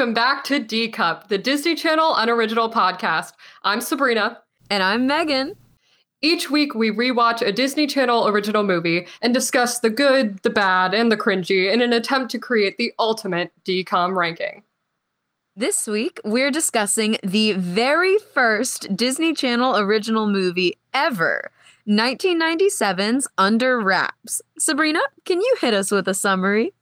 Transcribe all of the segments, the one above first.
welcome back to D Cup, the Disney Channel unoriginal podcast. I'm Sabrina. And I'm Megan. Each week, we rewatch a Disney Channel original movie and discuss the good, the bad, and the cringy in an attempt to create the ultimate DCOM ranking. This week, we're discussing the very first Disney Channel original movie ever 1997's Under Wraps. Sabrina, can you hit us with a summary?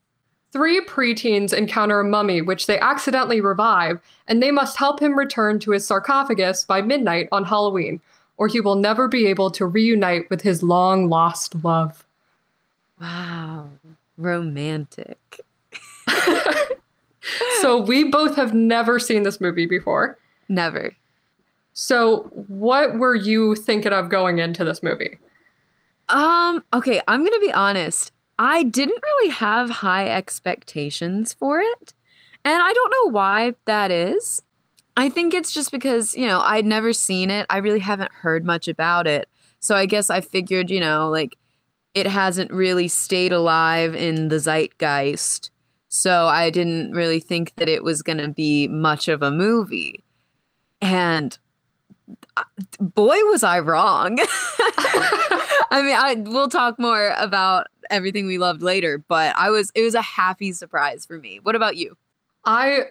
Three preteens encounter a mummy which they accidentally revive, and they must help him return to his sarcophagus by midnight on Halloween, or he will never be able to reunite with his long lost love. Wow, romantic. so, we both have never seen this movie before. Never. So, what were you thinking of going into this movie? Um, okay, I'm going to be honest. I didn't really have high expectations for it. And I don't know why that is. I think it's just because, you know, I'd never seen it. I really haven't heard much about it. So I guess I figured, you know, like it hasn't really stayed alive in the zeitgeist. So I didn't really think that it was going to be much of a movie. And uh, boy, was I wrong. I mean, I we'll talk more about everything we loved later, but I was it was a happy surprise for me. What about you? I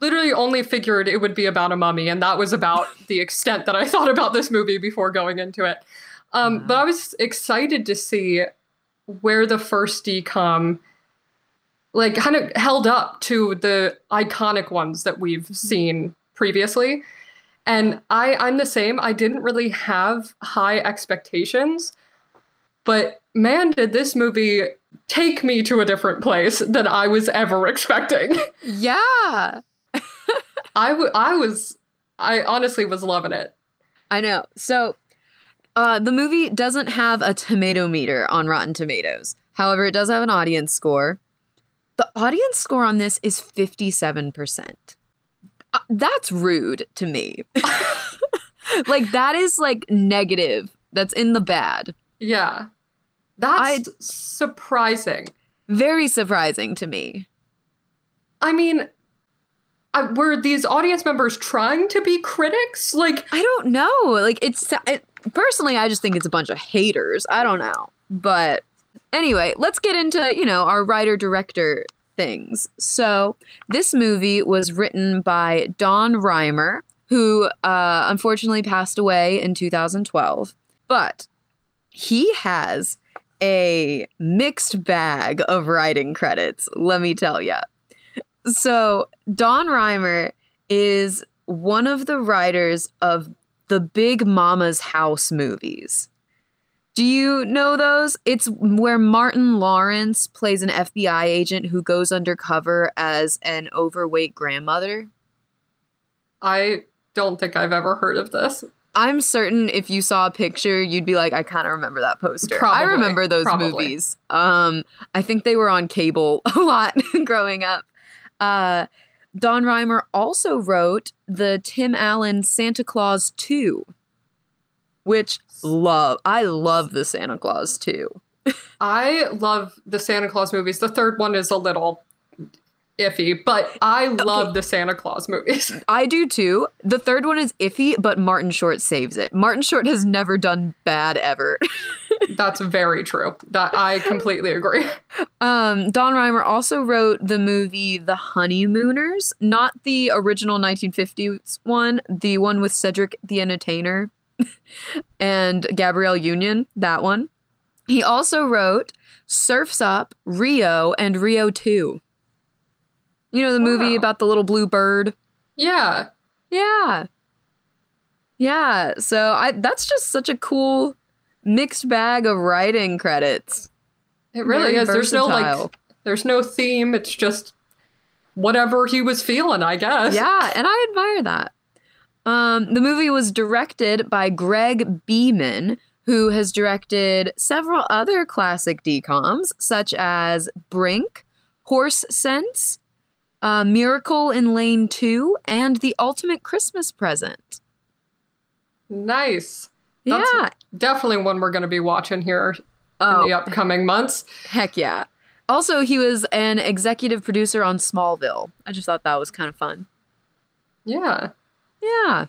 literally only figured it would be about a mummy, and that was about the extent that I thought about this movie before going into it. Um, wow. But I was excited to see where the first DCOM like kind of held up to the iconic ones that we've mm-hmm. seen previously. And I, I'm the same. I didn't really have high expectations, but man, did this movie take me to a different place than I was ever expecting. Yeah. I, w- I was, I honestly was loving it. I know. So uh, the movie doesn't have a tomato meter on Rotten Tomatoes. However, it does have an audience score. The audience score on this is 57%. Uh, that's rude to me. like that is like negative. That's in the bad. Yeah. That's I'd, surprising. Very surprising to me. I mean, I, were these audience members trying to be critics? Like, I don't know. Like, it's it, personally, I just think it's a bunch of haters. I don't know, but anyway, let's get into you know our writer director things. So, this movie was written by Don Rhymer, who uh, unfortunately passed away in 2012. But he has a mixed bag of writing credits, let me tell you. So, Don Rhymer is one of the writers of the Big Momma's House movies. Do you know those? It's where Martin Lawrence plays an FBI agent who goes undercover as an overweight grandmother. I don't think I've ever heard of this. I'm certain if you saw a picture, you'd be like, I kind of remember that poster. Probably, I remember those probably. movies. Um, I think they were on cable a lot growing up. Uh, Don Rhymer also wrote the Tim Allen Santa Clause 2 which love. I love the Santa Clause too. I love the Santa Clause movies. The third one is a little iffy, but I love okay. the Santa Clause movies. I do too. The third one is iffy, but Martin Short saves it. Martin Short has never done bad ever. That's very true. That I completely agree. Um, Don Rhymer also wrote the movie The Honeymooners, not the original 1950s one, the one with Cedric the Entertainer and Gabrielle Union, that one. He also wrote Surfs Up, Rio, and Rio 2. You know the movie wow. about the little blue bird? Yeah. Yeah. Yeah. So I that's just such a cool mixed bag of writing credits. It really Very is. Versatile. There's no like there's no theme. It's just whatever he was feeling, I guess. Yeah, and I admire that. Um, the movie was directed by Greg Beeman, who has directed several other classic DCOMs, such as Brink, Horse Sense, uh, Miracle in Lane 2, and The Ultimate Christmas Present. Nice. That's yeah. Definitely one we're going to be watching here oh. in the upcoming months. Heck yeah. Also, he was an executive producer on Smallville. I just thought that was kind of fun. Yeah. Yeah.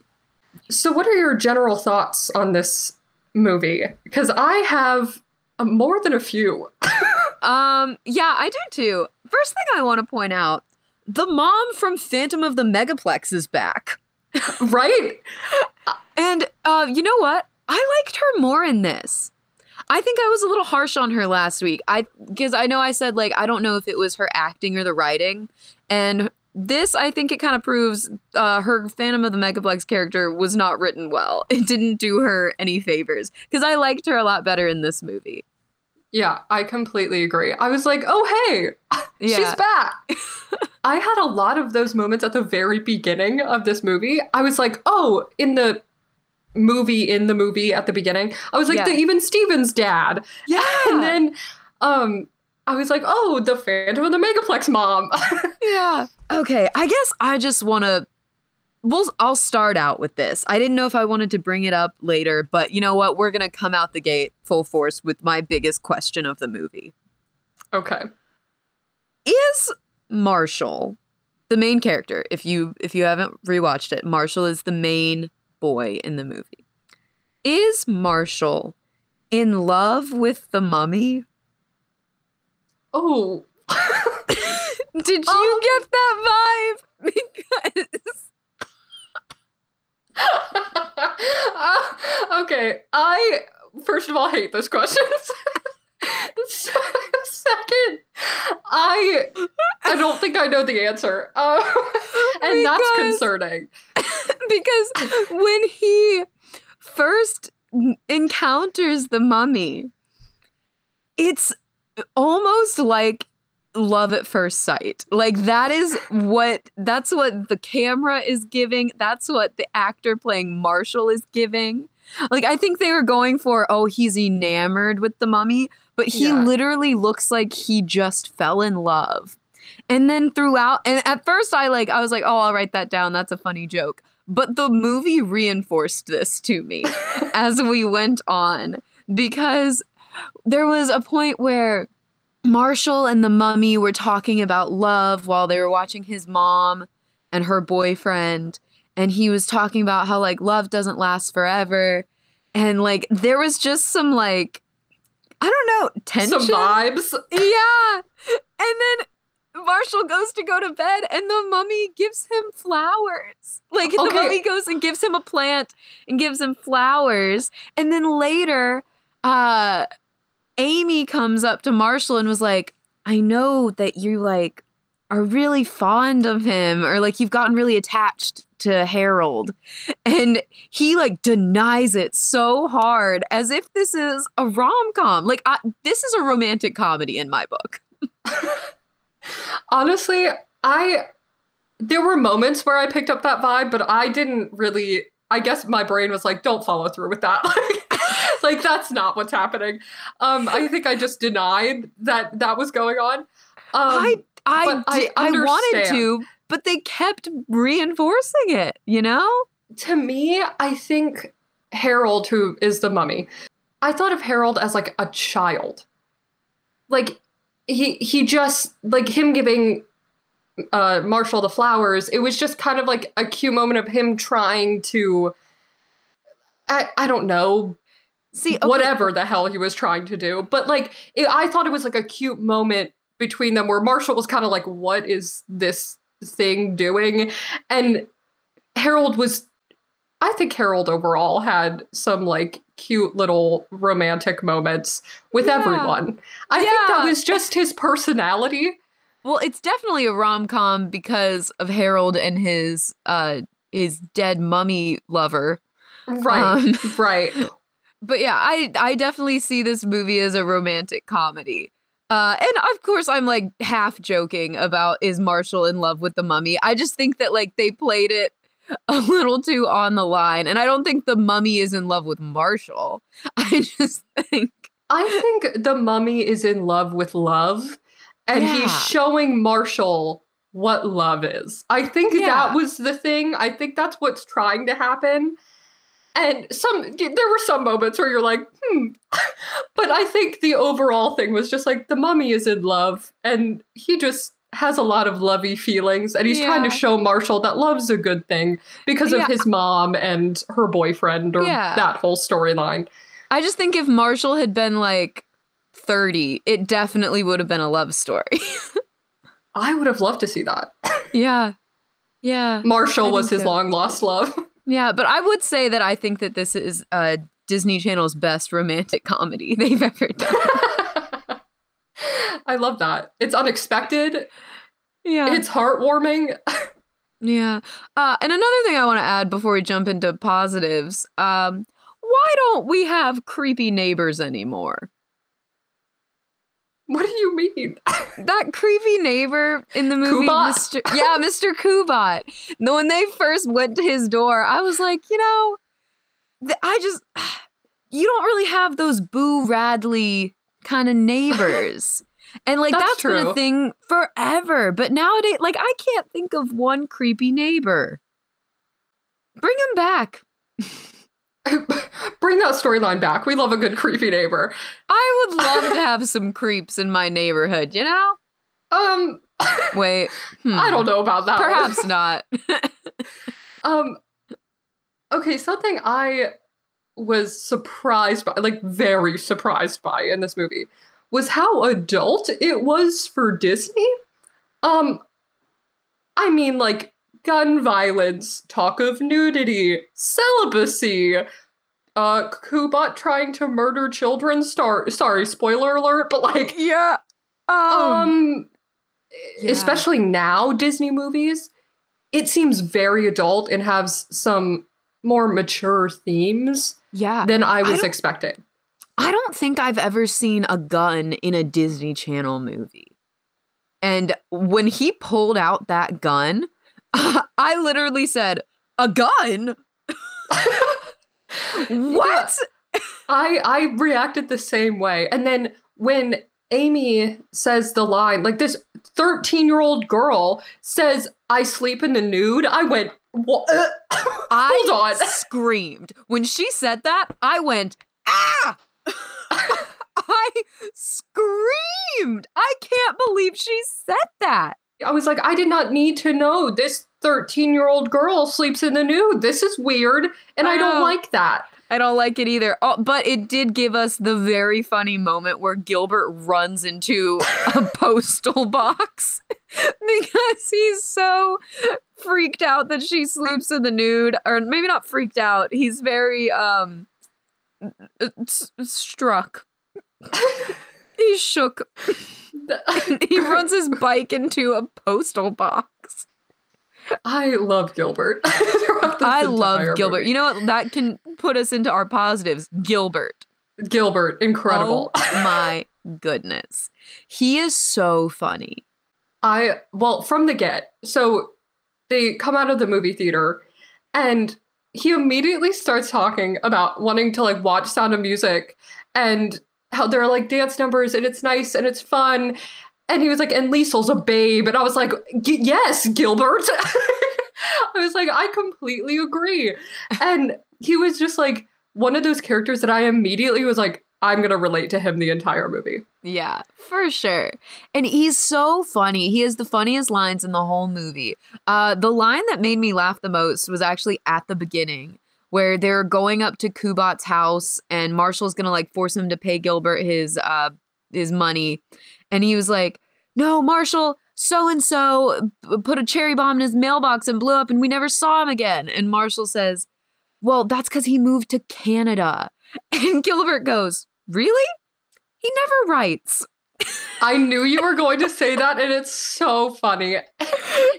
So, what are your general thoughts on this movie? Because I have uh, more than a few. Um, yeah, I do too. First thing I want to point out the mom from Phantom of the Megaplex is back. right? And uh, you know what? I liked her more in this. I think I was a little harsh on her last week. I because I know I said like I don't know if it was her acting or the writing, and this I think it kind of proves uh, her Phantom of the Megaplex character was not written well. It didn't do her any favors because I liked her a lot better in this movie. Yeah, I completely agree. I was like, oh, hey, Yeah. she's back. I had a lot of those moments at the very beginning of this movie. I was like, oh, in the movie, in the movie at the beginning, I was like, Yeah. the even Stevens dad. Yeah. And then um, I was like, oh, the Phantom of the Megaplex mom. yeah. Okay, I guess I just want to we'll I'll start out with this. I didn't know if I wanted to bring it up later, but you know what? We're going to come out the gate full force with my biggest question of the movie. okay. Is Marshall the main character? If you if you haven't rewatched it, Marshall is the main boy in the movie. Is Marshall in love with the mummy? Oh. Did you Um, get that vibe? Because Uh, okay, I first of all hate those questions. Second, I I don't think I know the answer, uh, and that's concerning. because when he first encounters the mummy, it's almost like love at first sight. Like that is what that's what the camera is giving. That's what the actor playing Marshall is giving. Like I think they were going for oh he's enamored with the mummy, but he Yeah. literally looks like he just fell in love. And then throughout and at first I like I was like oh I'll write that down that's a funny joke. But the movie reinforced this to me as we went on because there was a point where Marshall and the mummy were talking about love while they were watching his mom and her boyfriend and he was talking about how like love doesn't last forever and like there was just some like I don't know tension Some vibes. yeah. And then Marshall goes to go to bed and the mummy gives him flowers. Like the mummy goes and gives him a plant and gives him flowers. And then later, uh Amy comes up to Marshall and was like, I know that you like are really fond of him or like you've gotten really attached to Harold. And he like denies it so hard as if this is a rom-com. Like I, this is a romantic comedy in my book. Honestly, I there were moments where I picked up that vibe, but I didn't really. I guess my brain was like, "Don't follow through with that." Like, that's not what's happening. Um, I think I just denied that that was going on. Um, I I I I wanted to, but they kept reinforcing it, you know? to me, I think Harold, who is the mummy, I thought of Harold as like a child. Like he he just like him giving uh Marshall the flowers, it was just kind of like a cute moment of him trying to I, I don't know See, okay, whatever the hell he was trying to do. But like, it, I thought it was like a cute moment between them where Marshall was kind of like, "What is this thing doing?" And Harold was. I think Harold overall had some like cute little romantic moments with Yeah. everyone. I think that was just his personality. Well, it's definitely a rom-com because of Harold and his uh his dead mummy lover. Right. Um, right. But yeah, I I definitely see this movie as a romantic comedy. Uh, and of course, I'm like half joking about is Marshall in love with the mummy. I just think that like they played it a little too on the line, and I don't think the mummy is in love with Marshall. I just think I think the mummy is in love with love, and Yeah. he's showing Marshall what love is. I think Yeah. that was the thing. I think that's what's trying to happen. And some there were some moments where you're like, hmm. But I think the overall thing was just like the mummy is in love and he just has a lot of lovey feelings and he's trying to show Marshall that love's a good thing because of Yeah. his mom and her boyfriend or Yeah. that whole storyline. I just think if Marshall had been like 30, it definitely would have been a love story. I would have loved to see that. yeah. Yeah. Marshall was his so. long lost love. Yeah, but I would say that I think that this is uh Disney Channel's best romantic comedy they've ever done. I love that. It's unexpected. Yeah. It's heartwarming. Yeah. Uh, and another thing I want to add before we jump into positives, um, why don't we have creepy neighbors anymore? What do you mean? That creepy neighbor in the movie, Kubat? Mr. Yeah, Mr. Kubat. No, When they first went to his door, I was like, you know, I just, you don't really have those Boo Radley kind of neighbors. And like That's that's been a thing forever. But nowadays, like I can't think of one creepy neighbor. Bring him back. Bring that storyline back. We love a good creepy neighbor. I would love to have some creeps in my neighborhood, you know? Um, Wait. hmm. I don't know about that. one. Perhaps not. Um, okay, something I was surprised by, like very surprised by in this movie, was how adult it was for Disney. Um, I mean, like gun violence, talk of nudity, celibacy, uh, Kubat trying to murder children. Star, sorry, spoiler alert, but like, yeah. Um, um, Yeah. especially now Disney movies, it seems very adult and has some more mature themes yeah. than I was don't- expecting. I don't think I've ever seen a gun in a Disney Channel movie. And when he pulled out that gun, I literally said, "A gun? What?" I I reacted the same way. And then when Amy says the line, like this 13-year-old girl says, I sleep in the nude, I went, what? I Hold on. screamed. When she said that, I went, "Ah!" I screamed. I can't believe she said that. I was like, I did not need to know this 13 year old girl sleeps in the nude. This is weird. And I, I don't like that. I don't like it either. Oh, but it did give us the very funny moment where Gilbert runs into a postal box because he's so freaked out that she sleeps in the nude or maybe not freaked out. He's very um s- struck. He's shook. he runs his bike into a postal box. I love Gilbert. I love Gilbert. movie. You know what? That can put us into our positives. Gilbert. Gilbert, incredible. Oh my goodness. He is so funny. I, well, from the get, so they come out of the movie theater and he immediately starts talking about wanting to like watch Sound of Music and how there are like dance numbers and it's nice and it's fun. And he was like, and Liesel's a babe. And I was like, yes, Gilbert. I was like, I completely agree. And he was just like one of those characters that I immediately was like, I'm going to relate to him the entire movie. Yeah, for sure. And he's so funny. He has the funniest lines in the whole movie. Uh, the line that made me laugh the most was actually at the beginning, where they're going up to Kubat's house, and Marshall's gonna like force him to pay Gilbert his uh his money, and he was like, "No, Marshall." So and so put a cherry bomb in his mailbox and blew up, and we never saw him again. And Marshall says, Well, that's because he moved to Canada. And Gilbert goes, Really? He never writes. I knew you were going to say that, and it's so funny.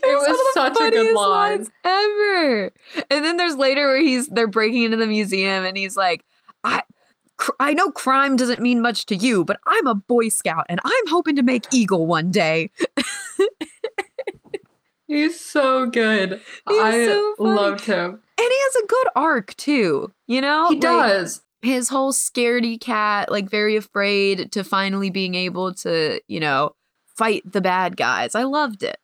It was one of the such a good line. ever. And then there's later where he's they're breaking into the museum and he's like, cr- I know crime doesn't mean much to you, but I'm a Boy Scout and I'm hoping to make Eagle one day. He's so good. He's I so loved him. And he has a good arc too, you know? He Like, does. his whole scaredy cat, like very afraid to finally being able to, you know, fight the bad guys. I loved it.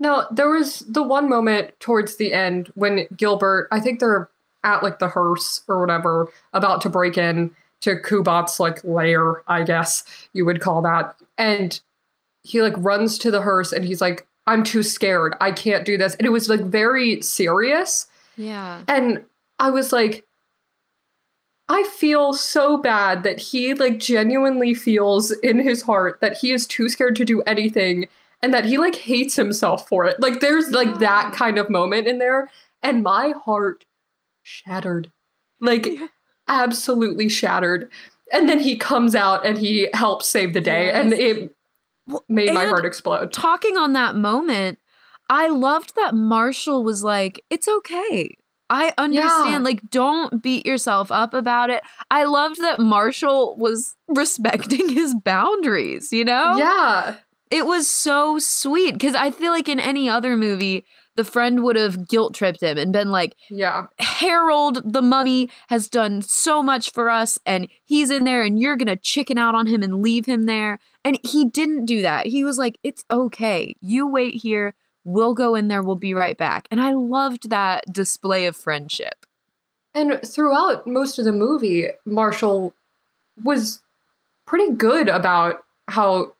No, there was the one moment towards the end when Gilbert, I think they're at like the hearse or whatever, about to break in to Kubat's like lair, I guess you would call that. And he like runs to the hearse and he's like, I'm too scared. I can't do this. And it was like very serious. Yeah. And I was like, I feel so bad that he like genuinely feels in his heart that he is too scared to do anything and that he like hates himself for it. Like there's like that kind of moment in there and my heart shattered. Like Yeah. absolutely shattered. And then he comes out and he helps save the day and it made my heart explode. talking on that moment, I loved that Marshall was like, "It's okay. I understand. Like, don't beat yourself up about it." I loved that Marshall was respecting his boundaries. You know, Yeah. it was so sweet because I feel like in any other movie, the friend would have guilt tripped him and been like, Yeah. Harold the mummy has done so much for us and he's in there and you're to chicken out on him and leave him there. And he didn't do that. He was like, it's okay. You wait here. We'll go in there. We'll be right back. And I loved that display of friendship. And throughout most of the movie, Marshall was pretty good about how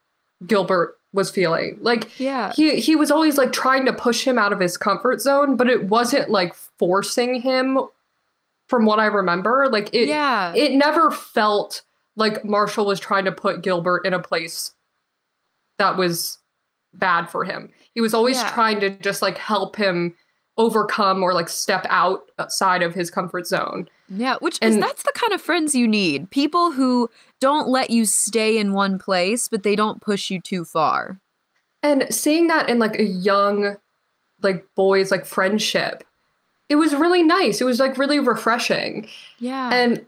Gilbert was feeling. Like Yeah. he he was always like trying to push him out of his comfort zone, but it wasn't like forcing him from what I remember. Like it yeah. it never felt like Marshall was trying to put Gilbert in a place that was bad for him. He was always Yeah. trying to just like help him overcome or like step outside of his comfort zone. Yeah, which is that's the kind of friends you need. People who don't let you stay in one place, but they don't push you too far. And seeing that in like a young like boys like friendship, it was really nice. It was like really refreshing. Yeah. And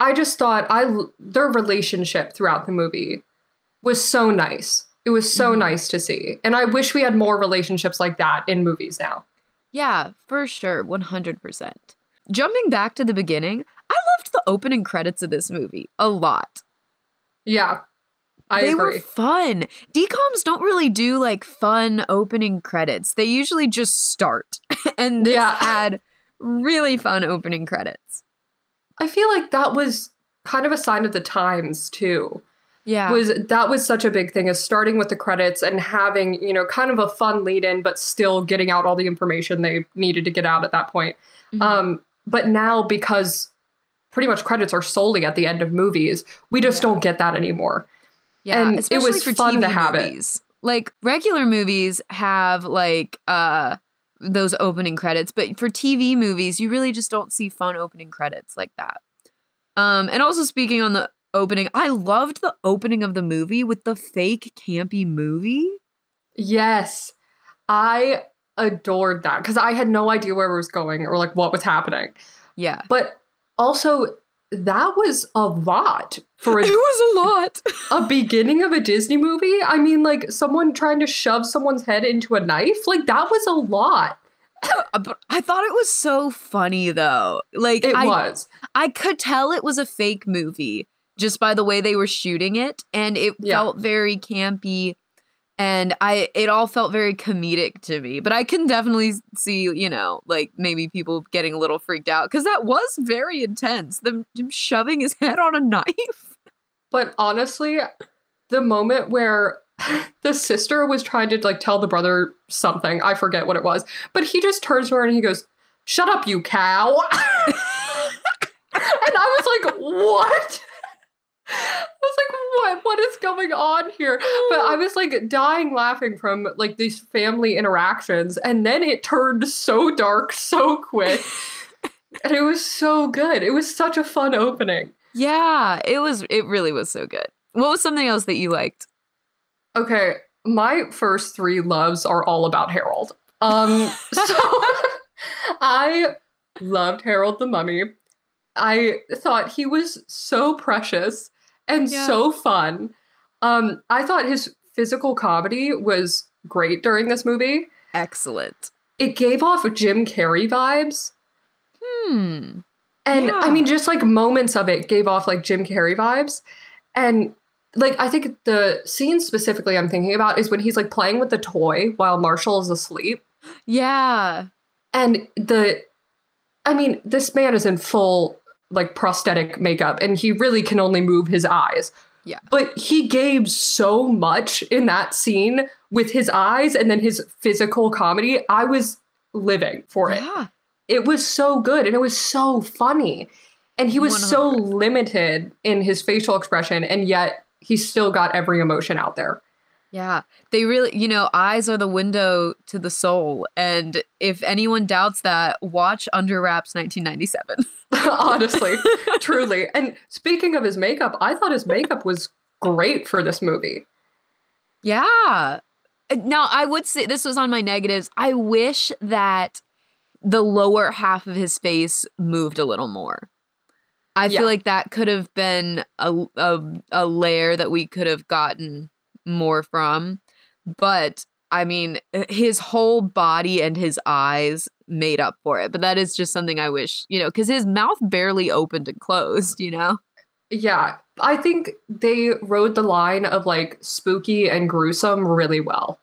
I just thought I their relationship throughout the movie was so nice. It was so Mhm. nice to see. And I wish we had more relationships like that in movies now. Yeah, for sure, 100%. Jumping back to the beginning, I loved the opening credits of this movie a lot. Yeah. I they agree. were fun. DComs don't really do like fun opening credits. They usually just start. and this Yeah. had really fun opening credits. I feel like that was kind of a sign of the times too. Yeah. Was that was such a big thing is starting with the credits and having, you know, kind of a fun lead in but still getting out all the information they needed to get out at that point. Mhm. Um but now because pretty much credits are solely at the end of movies, we just Yeah. don't get that anymore. Yeah, And it was for fun to TV have it. Like regular movies have like uh those opening credits, but for TV movies, you really just don't see fun opening credits like that. Um, and also speaking on the opening, I loved the opening of the movie with the fake campy movie. Yes. I adored that because I had no idea where it was going or like what was happening. Yeah, But also, that was a lot for a, it was a lot. a beginning of a Disney movie. I mean, like someone trying to shove someone's head into a knife. Like that was a lot. Uh, but I thought it was so funny though. Like It I, was. I could tell it was a fake movie just by the way they were shooting it and it Yeah. felt very campy and I it all felt very comedic to me. But I can definitely see, you know, like maybe people getting a little freaked out cuz that was very intense. Them shoving his head on a knife. But honestly, the moment where the sister was trying to like tell the brother something, I forget what it was, but he just turns to her and he goes, "Shut up, you cow." and I was like, "What?" I was like, "What? What is going on here?" But I was like dying laughing from like these family interactions, and then it turned so dark so quick. And it was so good. It was such a fun opening. yeah, it was it really was so good. What was something else that you liked? Okay, my first three loves are all about Harold. Um, so I loved Harold the Mummy. I thought he was so precious and Yeah. so fun. Um, I thought his physical comedy was great during this movie. Excellent. It gave off Jim Carrey vibes. Hmm. And I mean, just like moments of it gave off like Jim Carrey vibes. And like, I think the scene specifically I'm thinking about is when he's like playing with the toy while Marshall is asleep. Yeah. And the, I mean, this man is in full like prosthetic makeup and he really can only move his eyes. Yeah. But he gave so much in that scene with his eyes and then his physical comedy. I was living for it. Yeah. It was so good and it was so funny. And he was so 100%. limited in his facial expression and yet he still got every emotion out there. Yeah. They really, you know, eyes are the window to the soul. And if anyone doubts that, watch Under Wraps 1997. Honestly, truly. And speaking of his makeup, I thought his makeup was great for this movie. Yeah. Now, I would say this was on my negatives. I wish that the lower half of his face moved a little more. I Yeah. feel like that could have been a, a, a layer that we could have gotten more from. But I mean, his whole body and his eyes made up for it. But that is just something I wish, you know, because his mouth barely opened and closed, you know? Yeah, I think they rode the line of like spooky and gruesome really well.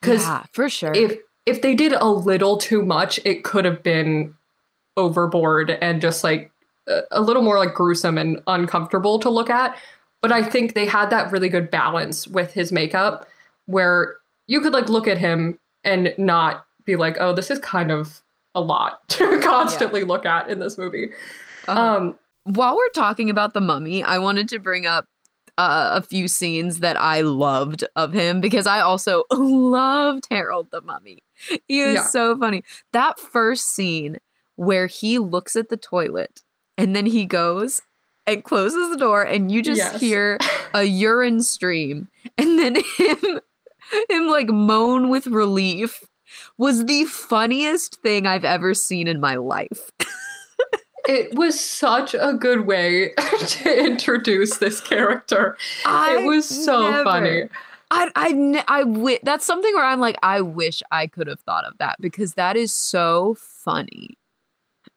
Because yeah, for sure. if if they did a little too much, it could have been overboard and just like a little more like gruesome and uncomfortable to look at. But I think they had that really good balance with his makeup where you could like look at him and not be like, oh, this is kind of a lot to constantly look at in this movie. Uh-huh. Um, while we're talking about the mummy, I wanted to bring up uh, a few scenes that I loved of him because I also loved Harold the mummy. He is Yeah. so funny. That first scene where he looks at the toilet and then he goes and closes the door and you just Yes. hear a urine stream and then him him like moan with relief was the funniest thing I've ever seen in my life. it was such a good way to introduce this character. I it was so never- funny. I I I wi- that's something where I'm like I wish I could have thought of that because that is so funny.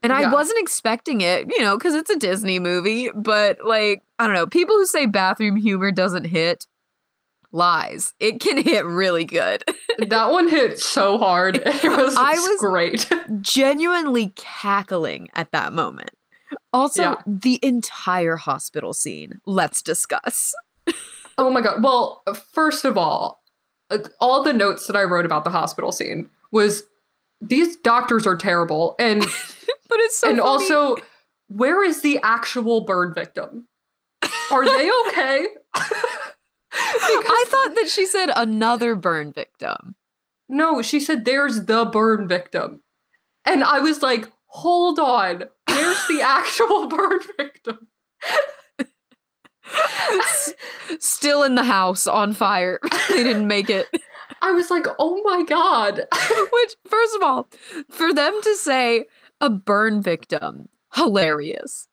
And I wasn't expecting it, you know, cuz it's a Disney movie, but like I don't know, people who say bathroom humor doesn't hit lies. It can hit really good. That one hit so hard. It was, I was- great. Genuinely cackling at that moment. Also, Yeah. the entire hospital scene. Let's discuss. Oh my god. Well, first of all, uh, all the notes that I wrote about the hospital scene was these doctors are terrible and But it's so and funny. also where is the actual burn victim? Are they okay? I thought that she said another burn victim. No, she said there's the burn victim. And I was like, hold on. Where's the actual burn victim? Still in the house on fire. they didn't make it. I was like, oh my god. Which, first of all, for them to say a burn victim, hilarious.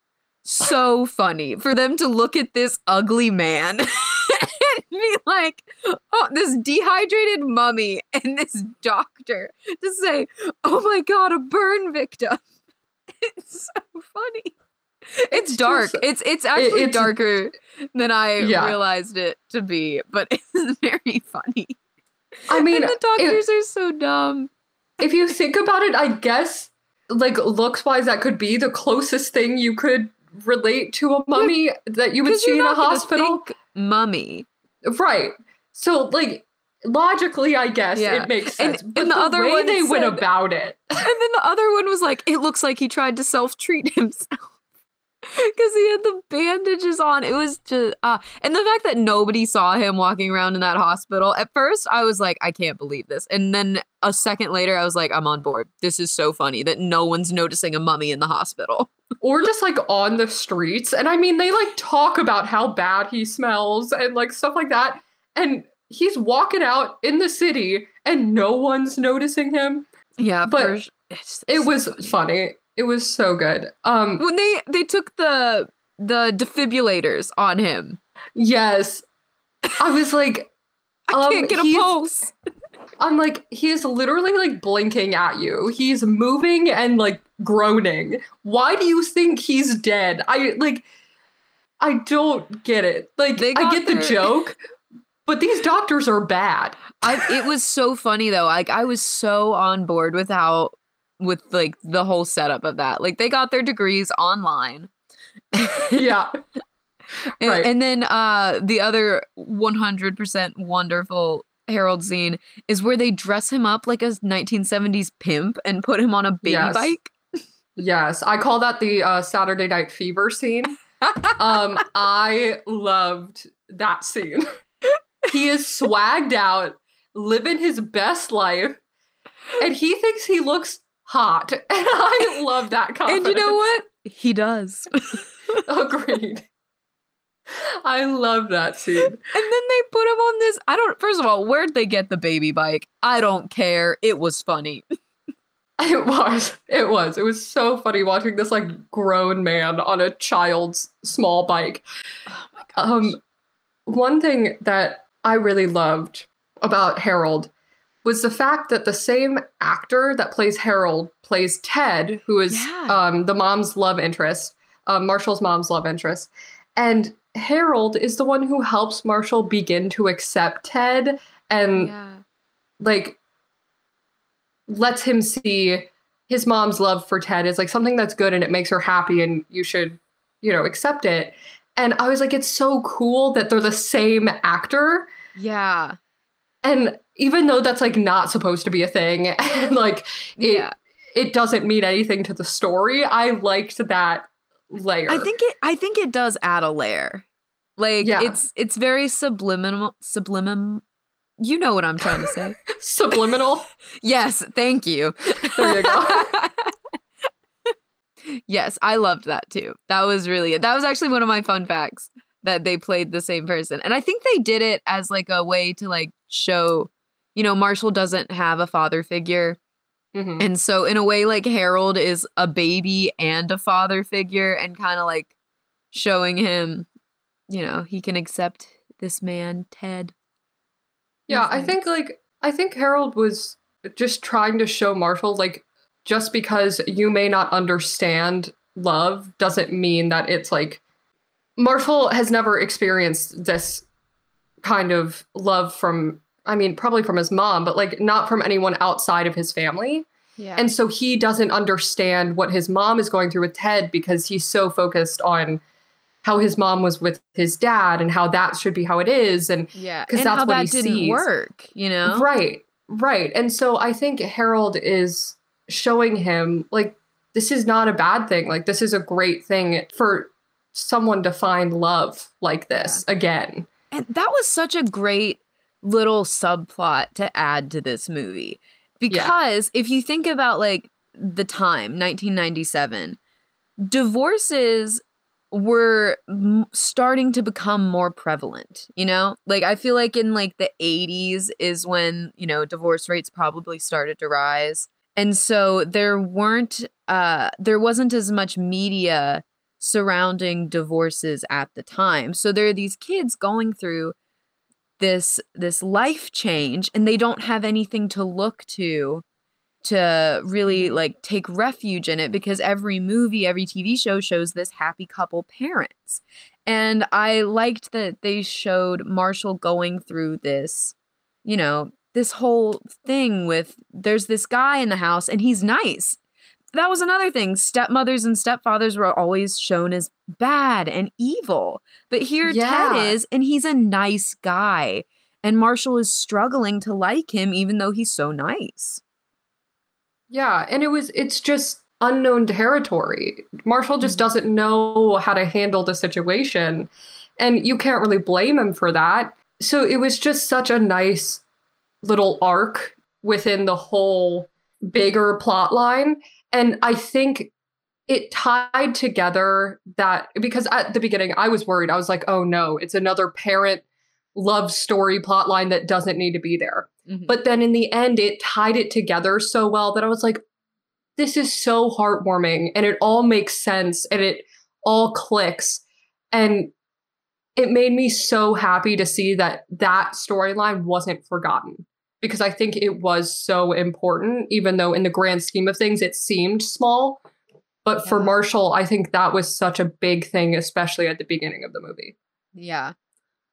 So funny. For them to look at this ugly man and be like, oh, this dehydrated mummy and this doctor to say, oh my god, a burn victim. It's so funny. It's, It's dark. just- it's it's actually it's- darker than I Yeah. realized it to be, but it's very funny. I mean, and the doctors are so dumb. if you think about it, I guess like looks wise, that could be the closest thing you could relate to a mummy that you would see in a hospital. mummy. Right. So like logically, I guess Yeah. it makes And- sense. and but the the, other way one they went about it. And then the other one was like, it looks like he tried to self treat himself. Because he had the bandages on. It was just, uh, and the fact that nobody saw him walking around in that hospital. At first, I was like, I can't believe this. And then a second later, I was like, I'm on board. This is so funny that no one's noticing a mummy in the hospital. or just like on the streets. And I mean, they like talk about how bad he smells and like stuff like that. And he's walking out in the city and no one's noticing him. Yeah, But for sh- it's It was funny. It was so good. Um when they they took the the defibrillators on him. yes. I was like I um, can't get a pulse. I'm like he is literally like blinking at you. He's moving and like groaning. Why do you think he's dead? I like I don't get it. Like They I get the joke, but these doctors are bad. I, it was so funny though. Like I was so on board with how with like the whole setup of that. Like they got their degrees online. yeah. And, Right. and then uh the other 100% wonderful Harold scene is where they dress him up like a 1970s pimp and put him on a baby Yes. bike. Yes, I call that the uh, Saturday Night Fever scene. Um, I loved that scene. he is swagged out, living his best life, and he thinks he looks hot. And I love that and you know what? He does. Agreed. I love that scene. And then they put him on this. I don't. First of all, where'd they get the baby bike? I don't care. It was funny. It was. It was. It was so funny watching this like grown man on a child's small bike. Oh my Um, one thing that I really loved about Harold was the fact that the same actor that plays Harold plays Ted, who is Yeah. um, the mom's love interest, um, Marshall's mom's love interest. And Harold is the one who helps Marshall begin to accept Ted and yeah. like lets him see his mom's love for Ted is like something that's good and it makes her happy and you should, you know, accept it. And I was like, it's so cool that they're the same actor. Yeah. And even though that's like not supposed to be a thing, and like it Yeah. it doesn't mean anything to the story, I liked that layer. I think it. I think it does add a layer. Like Yeah. it's it's very subliminal. Subliminal. You know what I'm trying to say. subliminal. yes. Thank you. There you go. yes, I loved that too. That was really that was actually one of my fun facts that they played the same person. And I think they did it as like a way to like show, you know, Marshall doesn't have a father figure. Mhm. And so in a way like Harold is a baby and a father figure and kind of like showing him, you know, he can accept this man, Ted. Yeah, I think like I think Harold was just trying to show Marshall like just because you may not understand love doesn't mean that it's like Marshall has never experienced this kind of love from I mean probably from his mom but like not from anyone outside of his family. Yeah. And so he doesn't understand what his mom is going through with Ted because he's so focused on how his mom was with his dad and how that should be how it is and yeah, 'cause and that's what that he didn't sees. work, you know? Right, right. And so I think Harold is showing him like this is not a bad thing. Like this is a great thing for someone to find love like this again. And that was such a great little subplot to add to this movie. Because if you think about like the time, 1997, divorces were m- starting to become more prevalent, you know? Like I feel like in like the 80s is when, you know, divorce rates probably started to rise. And so there weren't uh there wasn't as much media surrounding divorces at the time. So there are these kids going through this this life change and they don't have anything to look to to really mm-hmm. like take refuge in it because every movie, every TV show shows this happy couple parents. And I liked that they showed Marshall going through this, you know, this whole thing with there's this guy in the house and he's nice. That was another thing. Stepmothers and stepfathers were always shown as bad and evil. But here Yeah. Ted is, and he's a nice guy. And Marshall is struggling to like him, even though he's so nice. Yeah, and it was it's just unknown territory. Marshall just Mhm. doesn't know how to handle the situation and you can't really blame him for that. So it was just such a nice little arc within the whole bigger plot line and I think it tied together that because at the beginning I was worried. I was like, "Oh no, it's another parent love story plot line that doesn't need to be there." Mm-hmm. But then in the end, it tied it together so well that I was like, this is so heartwarming and it all makes sense and it all clicks. And it made me so happy to see that that storyline wasn't forgotten because I think it was so important, even though in the grand scheme of things, it seemed small. But for Marshall, I think that was such a big thing, especially at the beginning of the movie. Yeah.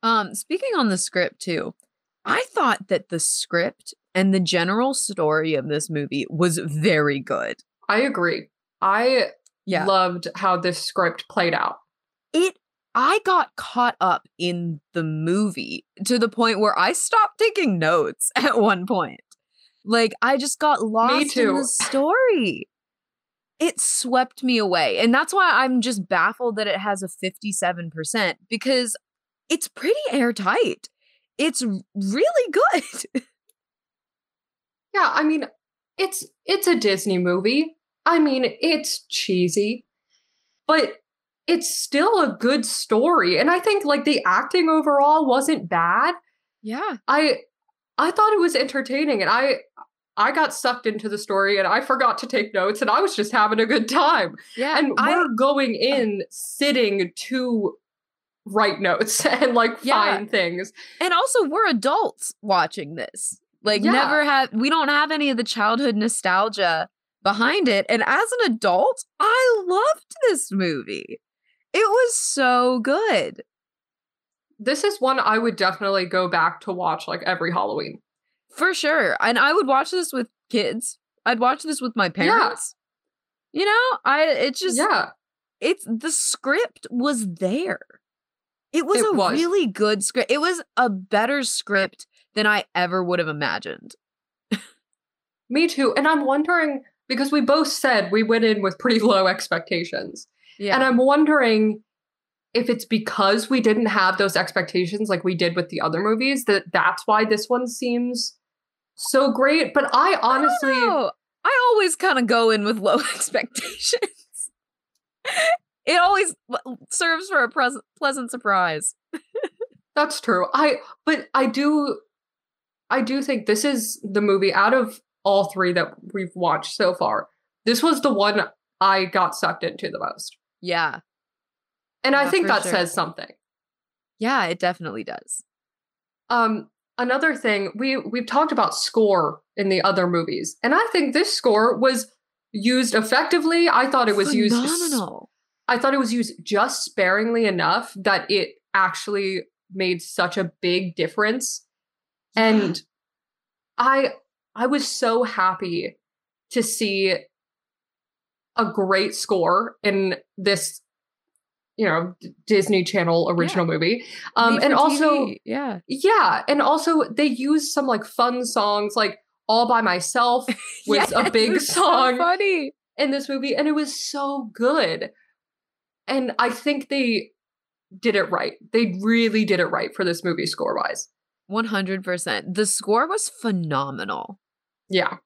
Um, speaking on the script too, I thought that the script And the general story of this movie was very good. I agree. I Yeah. loved how this script played out. it I got caught up in the movie to the point where I stopped taking notes at one point. Like I just got lost in the story. It swept me away. And that's why I'm just baffled that it has a 57% because it's pretty airtight. It's really good. Yeah, I mean, it's it's a Disney movie. I mean, it's cheesy, but it's still a good story. And I think like the acting overall wasn't bad. yeah. I I thought it was entertaining and I I got sucked into the story and I forgot to take notes and I was just having a good time. Yeah. And I- we're going oh. in sitting to write notes and like Yeah. find things. And also, we're adults watching this. Like, Yeah. never have we don't have any of the childhood nostalgia behind it. And as an adult, I loved this movie. It was so good. This is one I would definitely go back to watch like every Halloween. For sure. And I would watch this with kids. I'd watch this with my parents. You know, I it just yeah. it's the script was there. It was It a was. really good script. It was a better script than I ever would have imagined. Me too. And I'm wondering because we both said we went in with pretty low expectations. Yeah. And I'm wondering if it's because we didn't have those expectations like we did with the other movies that that's why this one seems so great. But I honestly, I. I always kind of go in with low expectations. it always serves for a pres- pleasant surprise. that's true. I but I do I do think this is the movie out of all three that we've watched so far. This was the one I got sucked into the most. Yeah. And I think that sure. says something. Yeah, it definitely does. Um, another thing we we've talked about score in the other movies, and I think this score was used effectively. I thought it was used. phenomenal. I thought it was used just sparingly enough that it actually made such a big difference. And I I was so happy to see a great score in this you know Disney Channel original movie. Um Made and also TV, yeah. yeah, and also they used some like fun songs like All by Myself was a Yes, big it's so song funny. in this movie and it was so good. And I think they did it right. They really did it right for this movie score wise. 100%. The score was phenomenal. Yeah.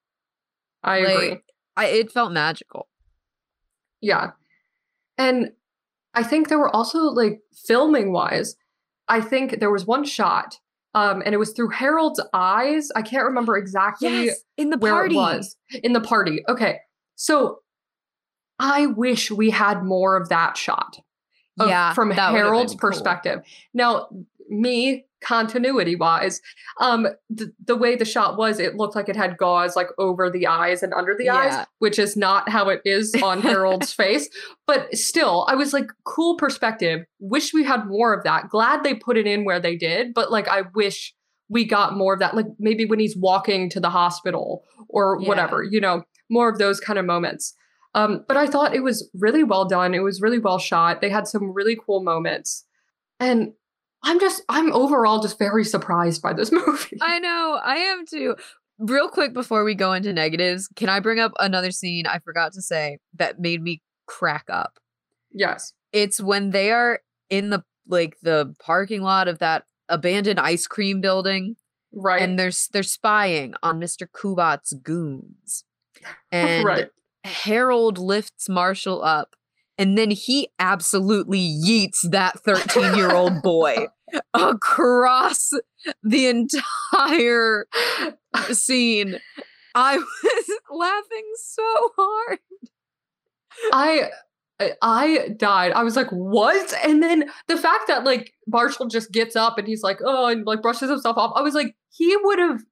I agree. I, it felt magical. Yeah. And I think there were also like filming wise, I think there was one shot um and it was through Harold's eyes. I can't remember exactly Yes, in the where party. it was in the party. Okay. So I wish we had more of that shot. of- Yeah, from Harold's been cool. perspective. Now, me continuity wise, um, th- the way the shot was, it looked like it had gauze like over the eyes and under the eyes, which is not how it is on Harold's face. But still, I was like, cool perspective. Wish we had more of that. Glad they put it in where they did, but like, I wish we got more of that. Like maybe when he's walking to the hospital or Yeah. whatever, you know, more of those kind of moments. Um, but I thought it was really well done. It was really well shot. They had some really cool moments. And I'm just, I'm overall just very surprised by this movie. I know, I am too. Real quick before we go into negatives, can I bring up another scene I forgot to say that made me crack up? yes. It's when they are in the like the parking lot of that abandoned ice cream building Right. and they're they're spying on Mr. Kubat's goons. And right. Harold lifts Marshall up and then he absolutely yeets that 13 year old boy across the entire scene. I was laughing so hard. I I- I died. I was like, what? And then the fact that like Marshall just gets up and he's like, oh, and like brushes himself off. I was like, he would have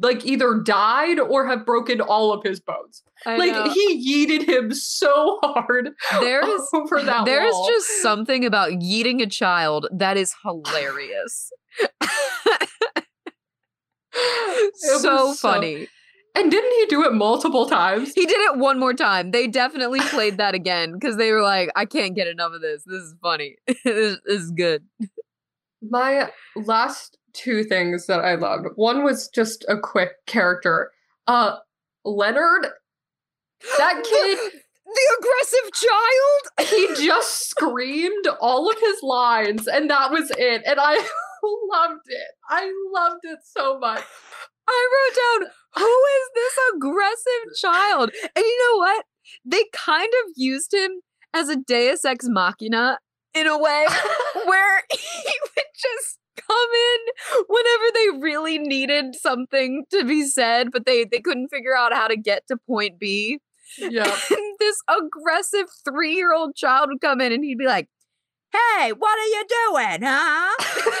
like either died or have broken all of his bones. I like know. he yeeted him so hard there is over that wall. just something about yeeting a child that is hilarious. so funny. And didn't he do it multiple times? He did it one more time. They definitely played that again because they were like, I can't get enough of this. This is funny. this, this is good. My last two things that I loved. One was just a quick character. Uh Leonard, that kid, The aggressive child. he just screamed all of his lines and that was it. And I loved it. I loved it so much. I wrote down, who is this aggressive child? And you know what? They kind of used him as a deus ex machina in a way where he would just come in whenever they really needed something to be said, but they, they couldn't figure out how to get to point B. Yeah. This aggressive three year old child would come in and he'd be like, Hey, what are you doing, huh?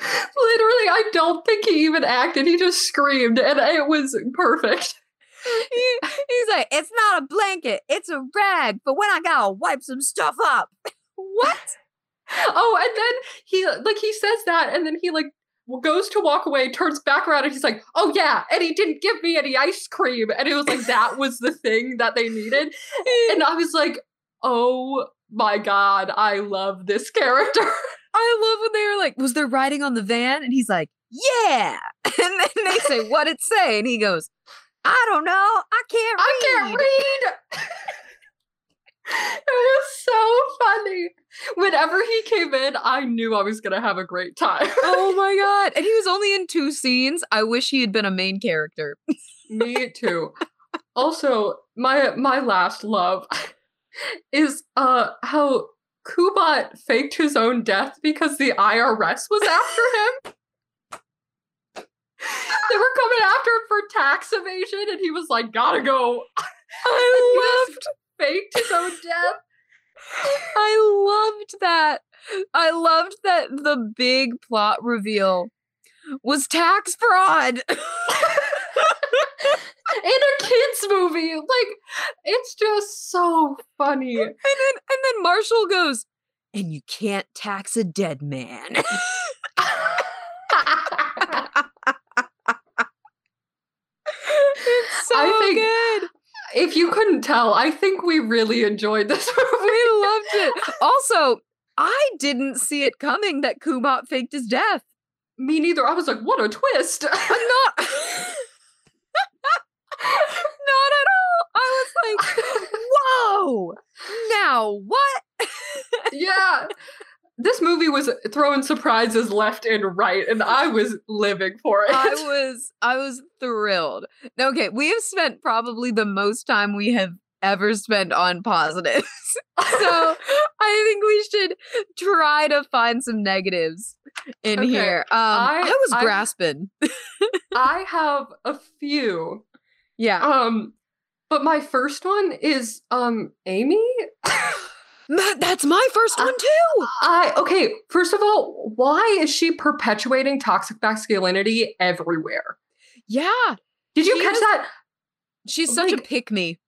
Literally, I don't think he even acted. He just screamed and it was perfect. He- he's like, It's not a blanket, it's a rag, but when I gotta wipe some stuff up. what? Oh, and then he like he says that, and then he like goes to walk away, turns back around, and he's like, "Oh yeah," and he didn't give me any ice cream, and it was like that was the thing that they needed, and I was like, "Oh my god, I love this character." I love when they were like, Was there writing on the van? And he's like, Yeah. And then they say, What'd it say? And he goes, I don't know. I can't I can't read. it was so funny. Whenever he came in, I knew I was gonna have a great time. oh my god. And he was only in two scenes. I wish he had been a main character. Me too. Also, my my last love is uh how Kubat faked his own death because the IRS was after him. they were coming after him for tax evasion, and he was like, "Gotta go." I He just faked his own death. I loved that. I loved that the big plot reveal was tax fraud. in a kids movie. Like it's just so funny. And then and then Marshall goes, and you can't tax a dead man. it's so I think- good. If you couldn't tell, I think we really enjoyed this movie. We loved it. Also, I didn't see it coming that Kubat faked his death. Me neither. I was like, what a twist. I'm not Not at all. I was like, whoa. Now what? yeah. This movie was throwing surprises left and right, and I was living for it. I was I was thrilled. Okay, we have spent probably the most time we have ever spent on positives. so I think we should try to find some negatives in Okay, here. Um I, I- was I- grasping. I have a few. yeah. Um, but my first one is um Amy. That- that's my first Uh, one too. I okay, first of all, why is she perpetuating toxic masculinity everywhere? Yeah. Did you catch is- that? She's such a Like- pick me.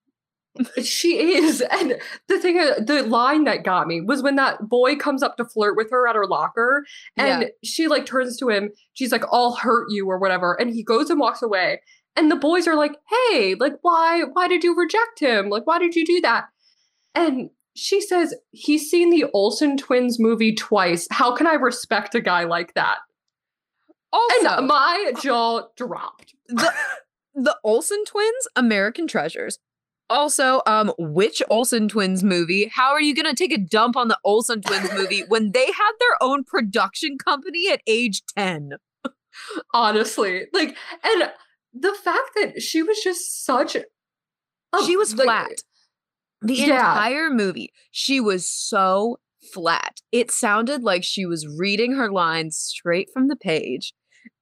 She is. And the thing, uh, the line that got me was when that boy comes up to flirt with her at her locker and Yeah. she like turns to him. She's like, I'll hurt you or whatever. And he goes and walks away. And the boys are like, hey, like, why, why did you reject him? Like, why did you do that? And she says, he's seen the Olsen twins movie twice. How can I respect a guy like that? Also, And my jaw dropped. the the Olsen twins, American treasures. Also, um, which Olsen twins movie? How are you gonna take a dump on the Olsen twins movie when they had their own production company at age 10? honestly like and the fact that she was just such a, She was like, flat. The Yeah. entire movie, she was so flat. It sounded like she was reading her lines straight from the page,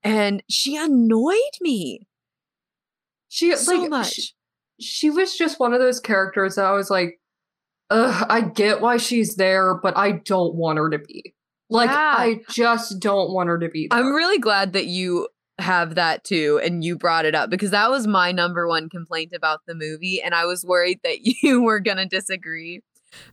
and she annoyed me she so like much. she, she was just one of those characters that i was like i get why she's there but i don't want her to be like Yeah. i just don't want her to be there. I'm really glad that you have that too and you brought it up because that was my number one complaint about the movie and I was worried that you were going to disagree.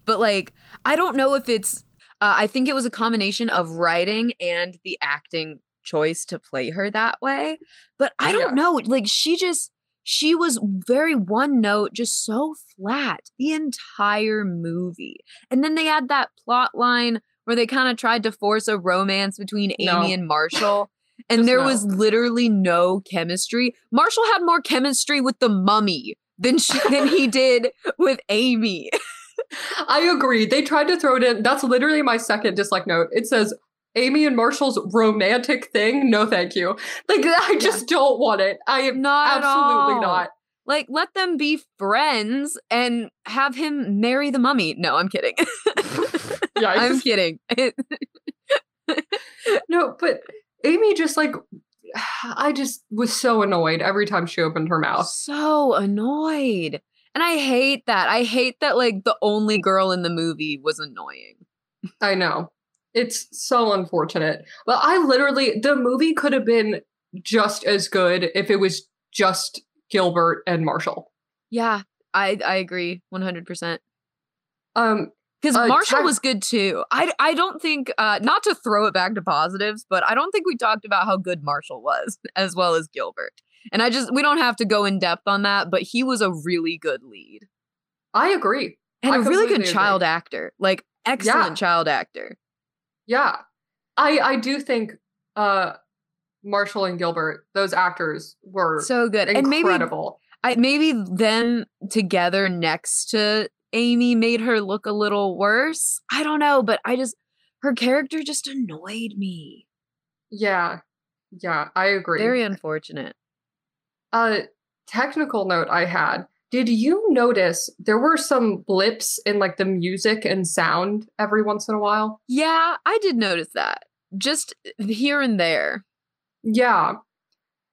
But like I don't know if it's uh, I think it was a combination of writing and the acting choice to play her that way. But I don't know. Like she just she was very one note, just so flat the entire movie. And then they had that plot line where they kind of tried to force a romance between Amy No. and Marshall. And Just there no. was literally no chemistry. Marshall had more chemistry with the mummy than she, than he did with Amy. I agree. They tried to throw it in. That's literally my second dislike note. It says Amy and Marshall's romantic thing. No, thank you. Like I just don't want it. I am Not absolutely not. Like, let them be friends and have him marry the mummy. No, I'm kidding. Yeah, I'm kidding. No, but Amy just like I just was so annoyed every time she opened her mouth. so annoyed. And I hate that. I hate that, like, the only girl in the movie was annoying. I know. It's so unfortunate. But I literally the movie could have been just as good if it was just Gilbert and Marshall. Yeah, I, I agree 100%. Um Because Uh, Marshall Ty- was good too. I, I don't think, uh, not to throw it back to positives, but I don't think we talked about how good Marshall was as well as Gilbert. And I just, we don't have to go in depth on that, but he was a really good lead I agree. and I a really good agree. child actor, like excellent Yeah. child actor. Yeah. I I do think uh Marshall and Gilbert, those actors were So good. And maybe, incredible. I, maybe them together next to Amy made her look a little worse. I don't know, but I just, her character just annoyed me. yeah. Yeah, I agree. Very unfortunate. uh technical note I had. Did you notice there were some blips in like the music and sound every once in a while? Yeah, I did notice that. Just here and there. Yeah.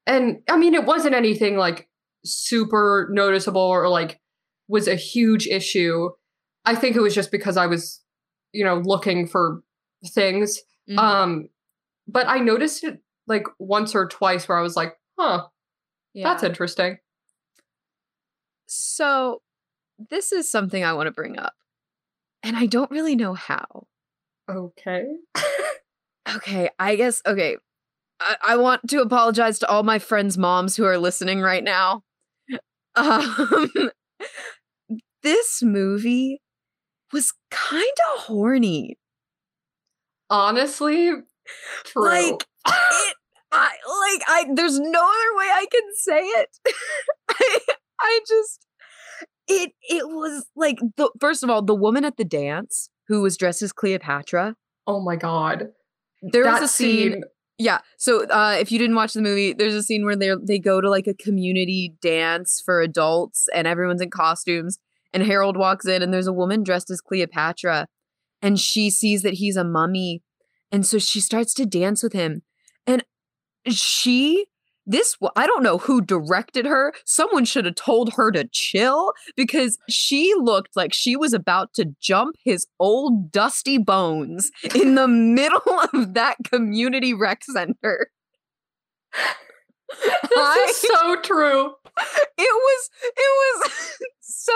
And I mean it wasn't anything like super noticeable or like was a huge issue. I think it was just because I was, you know, looking for things. Mhm. Um but I noticed it like once or twice where I was like, "Huh, that's interesting." So, this is something I want to bring up. And I don't really know how. Okay. Okay, I guess, okay. I, I want to apologize to all my friends' moms who are listening right now. Um, this movie was kind of horny. Honestly, true. Like, it, I, like, I, there's no other way I can say it. I, I just, it, it was like the, first of all, the woman at the dance who was dressed as Cleopatra. oh my god. There that was a scene scene Yeah. So uh, if you didn't watch the movie, there's a scene where they they go to like a community dance for adults and everyone's in costumes. And Harold walks in and there's a woman dressed as Cleopatra, and she sees that he's a mummy, and so she starts to dance with him. And she, this I don't know who directed her. Someone should have told her to chill because she looked like she was about to jump his old dusty bones in the middle of that community rec center. This I- is so true. it was it was so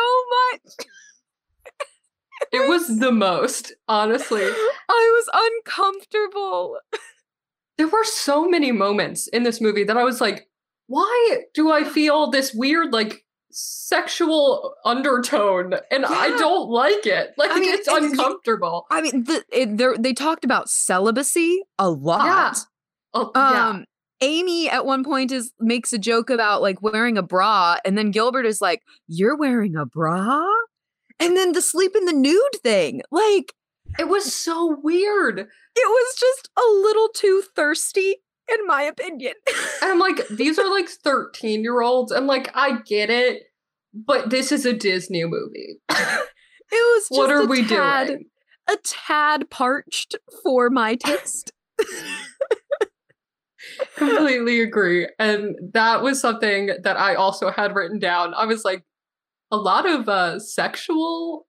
much. It was the most, honestly. I was uncomfortable. There were so many moments in this movie that I was like, why do I feel this weird, like, sexual undertone? And I don't like it. Like, I mean, it's uncomfortable. I mean, the, it, they talked about celibacy a lot. Yeah. Oh, yeah. Um, Amy at one point is makes a joke about like wearing a bra, and then Gilbert is like, "You're wearing a bra," and then the sleep in the nude thing, like It was so weird. it was just a little too thirsty, in my opinion. And I'm like, these are like 13 year olds. And like, I get it, but this is a Disney movie. it was just what are a we tad, doing? a tad parched for my taste. Completely agree. And that was something that I also had written down. I was like, a lot of uh sexual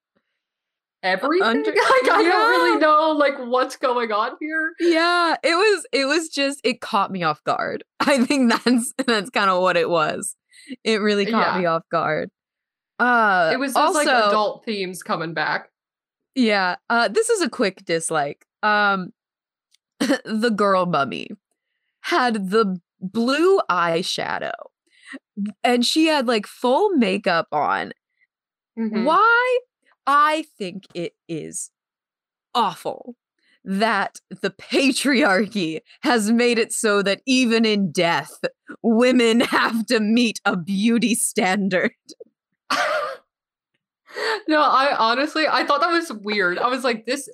everything. Under- like I don't really know like what's going on here. yeah, it was it was just it caught me off guard. I think that's that's kind of what it was. It really caught Yeah. me off guard. Uh It was also, like adult themes coming back. Yeah, uh this is a quick dislike. Um the girl mummy. Had the blue eyeshadow and she had like full makeup on. Mhm. Why? I think it is awful that the patriarchy has made it so that even in death, women have to meet a beauty standard. no, I honestly I thought that was weird. I was like, this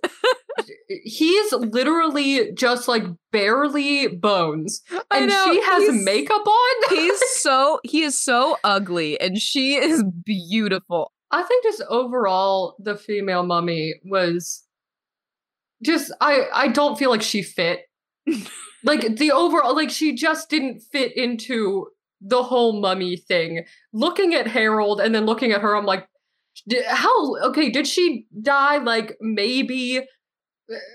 he's literally just like barely bones. And know, she has makeup on. He's so he is so ugly and she is beautiful. I think just overall the female mummy was just I I don't feel like she fit. like the overall like she just didn't fit into the whole mummy thing. Looking at Harold and then looking at her I'm like "D- how okay did she die like maybe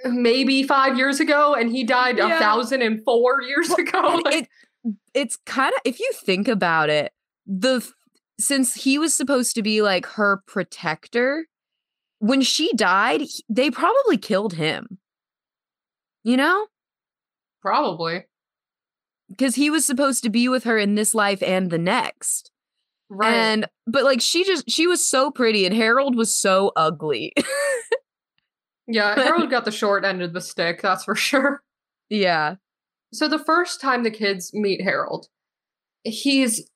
maybe 5 years ago and he died a Yeah. 1004 years ago like, it it's kind of if you think about it, the since he was supposed to be like her protector, when she died, he- they probably killed him. You know? probably Because he was supposed to be with her in this life and the next. Right And but like she just she was so pretty and Harold was so ugly. yeah Harold got the short end of the stick that's for sure yeah. so the first time the kids meet Harold, he's,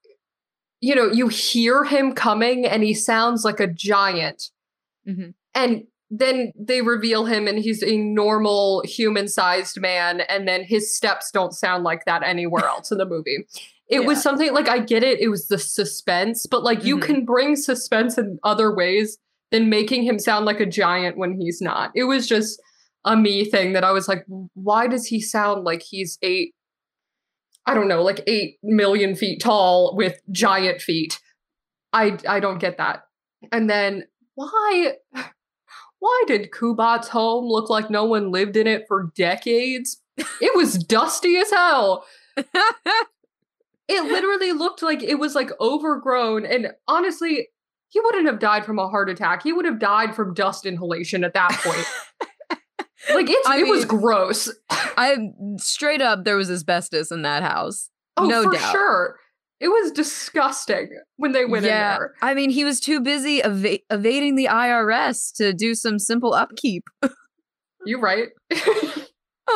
you know, you hear him coming and he sounds like a giant. Mhm. And then they reveal him and he's a normal human sized man. And then his steps don't sound like that anywhere else in the movie. It Yeah. was something like, I get it. It was the suspense, but like you Mhm. can bring suspense in other ways than making him sound like a giant when he's not. It was just a me thing that I was like, why does he sound like he's eight? I don't know, like eight million feet tall with giant feet. I I don't get that. And then why why did Kubat's home look like no one lived in it for decades? It was dusty as hell. It literally looked like it was like overgrown. And honestly, he wouldn't have died from a heart attack. He would have died from dust inhalation at that point. like it's I it was gross. I straight up there was asbestos in that house. Oh, no for doubt. sure. It was disgusting when they went in there. I mean, he was too busy eva- evading the IRS to do some simple upkeep. You're right.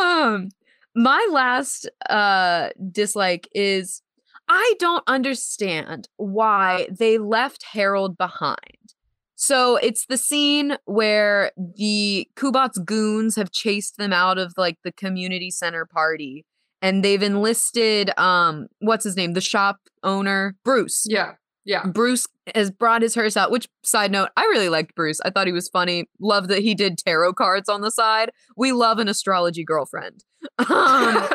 Um, my last uh dislike is I don't understand why they left Harold behind. So it's the scene where the Kubat's goons have chased them out of like the community center party and they've enlisted um what's his name? The shop owner, Bruce. yeah. Yeah. Bruce has brought his hearse out, which side note, I really liked Bruce. I thought he was funny. Love that he did tarot cards on the side. We love an astrology girlfriend. Um,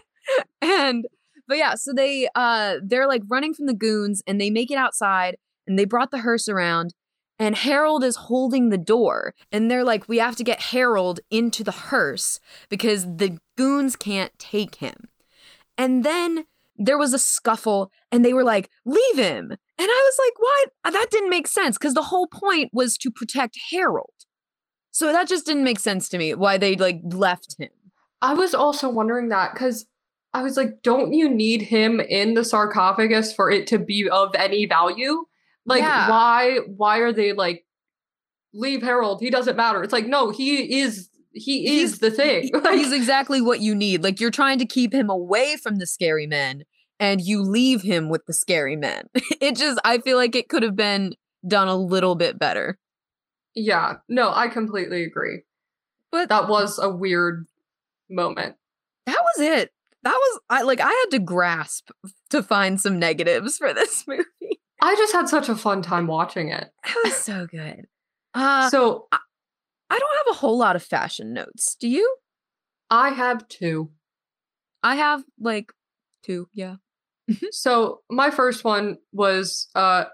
and but yeah, so they uh they're like running from the goons and they make it outside and they brought the hearse around and Harold is holding the door and they're like we have to get Harold into the hearse because the goons can't take him. And then there was a scuffle and they were like, leave him. And I was like, what? That didn't make sense because the whole point was to protect Harold. So that just didn't make sense to me why they like left him. I was also wondering that because I was like, don't you need him in the sarcophagus for it to be of any value? Like, Yeah. why why are they like leave Harold? He doesn't matter. It's like, no, he is he is He's- the thing. Like, He's exactly what you need. Like you're trying to keep him away from the scary men and you leave him with the scary men. It just, I feel like it could have been done a little bit better. yeah, no, I completely agree. But That was a weird moment. that was it. That was, I like, I had to grasp to find some negatives for this movie. I just had such a fun time watching it. It was so good. Uh, so I don't have a whole lot of fashion notes. Do you? I have two. I have like two. Yeah. So my first one was uh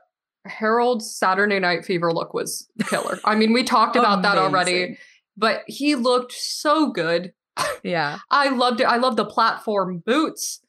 Harold's Saturday Night Fever look was the killer. I mean, we talked about that already, but he looked so good. Yeah. I loved it. I loved the platform boots.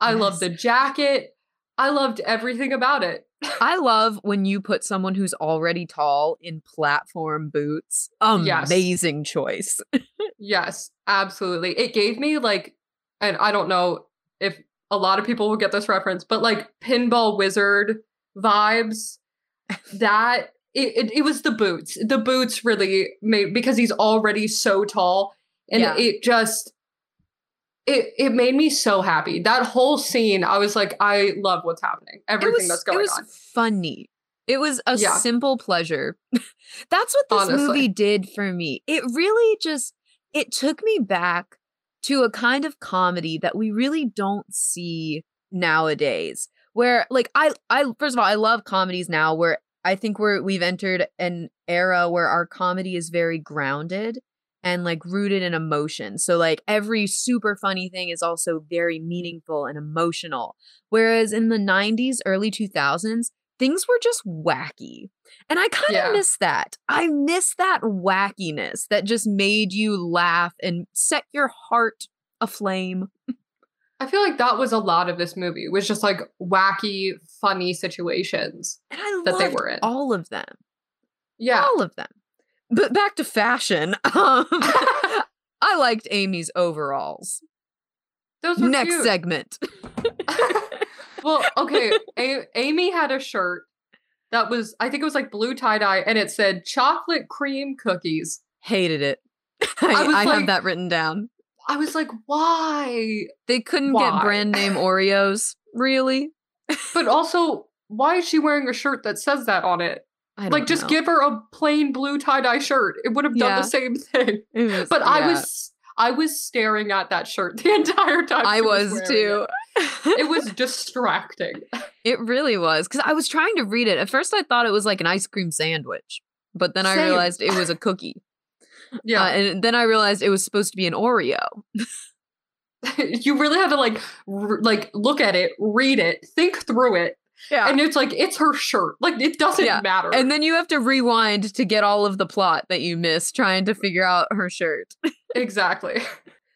I loved Yes. the jacket. I loved everything about it. I love when you put someone who's already tall in platform boots. Yes. Amazing choice. Yes, absolutely. It gave me like and I don't know if a lot of people will get this reference, but like pinball wizard vibes. that it, it, it was the boots. The boots really made because he's already so tall, and Yeah. it just it it made me so happy. That whole scene, I was like, I love what's happening. Everything was, that's going on. it was on. funny. It was a Yeah. simple pleasure. That's what this Honestly. movie did for me. It really just it took me back to a kind of comedy that we really don't see nowadays. Where like I I first of all I love comedies now where I think we're we've entered an era where our comedy is very grounded and like rooted in emotion. So like every super funny thing is also very meaningful and emotional. Whereas in the 90s, early 2000s, things were just wacky. And I kind of Yeah. miss that. I miss that wackiness that just made you laugh and set your heart aflame. I feel like that was a lot of this movie. It was just like wacky, funny situations. And I That they loved were in. all of them. Yeah. All of them. But back to fashion. Um, I liked Amy's overalls. Those were Next cute. segment. well, okay. A- Amy had a shirt that was, I think it was like blue tie dye, and it said chocolate cream cookies. Hated it. I, I I have that written down. I was like, why? They couldn't Why? get brand name Oreos. Really? But also, why is she wearing a shirt that says that on it? Like, just know. give her a plain blue tie dye shirt. It would have done Yeah. the same thing. Was- But I was, I was staring at that shirt the entire time. I she was too. It. it was distracting. It really was because I was trying to read it. At first, I thought it was like an ice cream sandwich, but then I realized it was a cookie. Yeah. Uh, and then I realized it was supposed to be an Oreo. you really had to like r- like look at it, read it, think through it, Yeah. and it's like it's her shirt. Like it doesn't Yeah, matter. And then you have to rewind to get all of the plot that you missed trying to figure out her shirt. exactly,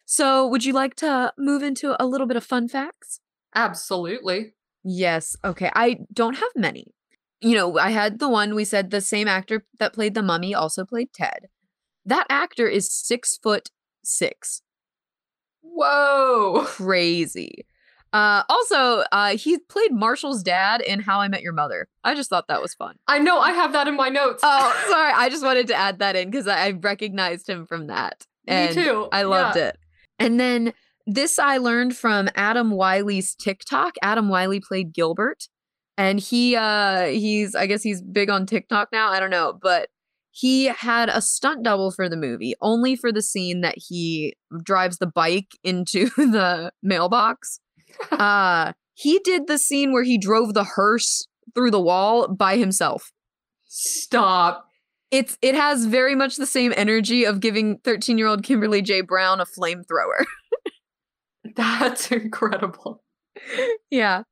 So, would you like to move into a little bit of fun facts? absolutely. Yes. Okay. I don't have many. You know, I had the one we said the same actor that played the mummy also played Ted. That actor is six foot six. Whoa. Crazy. Uh, also, uh, he played Marshall's dad in How I Met Your Mother. I just thought that was fun. I know. I have that in my notes. Oh, sorry. I just wanted to add that in because I, I recognized him from that. me too. I loved it. And then this I learned from Adam Wylie's TikTok. Adam Wylie played Gilbert. And he uh he's I guess he's big on TikTok now. I don't know, but he had a stunt double for the movie, only for the scene that he drives the bike into the mailbox. Uh he did the scene where he drove the hearse through the wall by himself. Stop. It's it has very much the same energy of giving 13-year-old Kimberly J. Brown a flamethrower. That's incredible. yeah.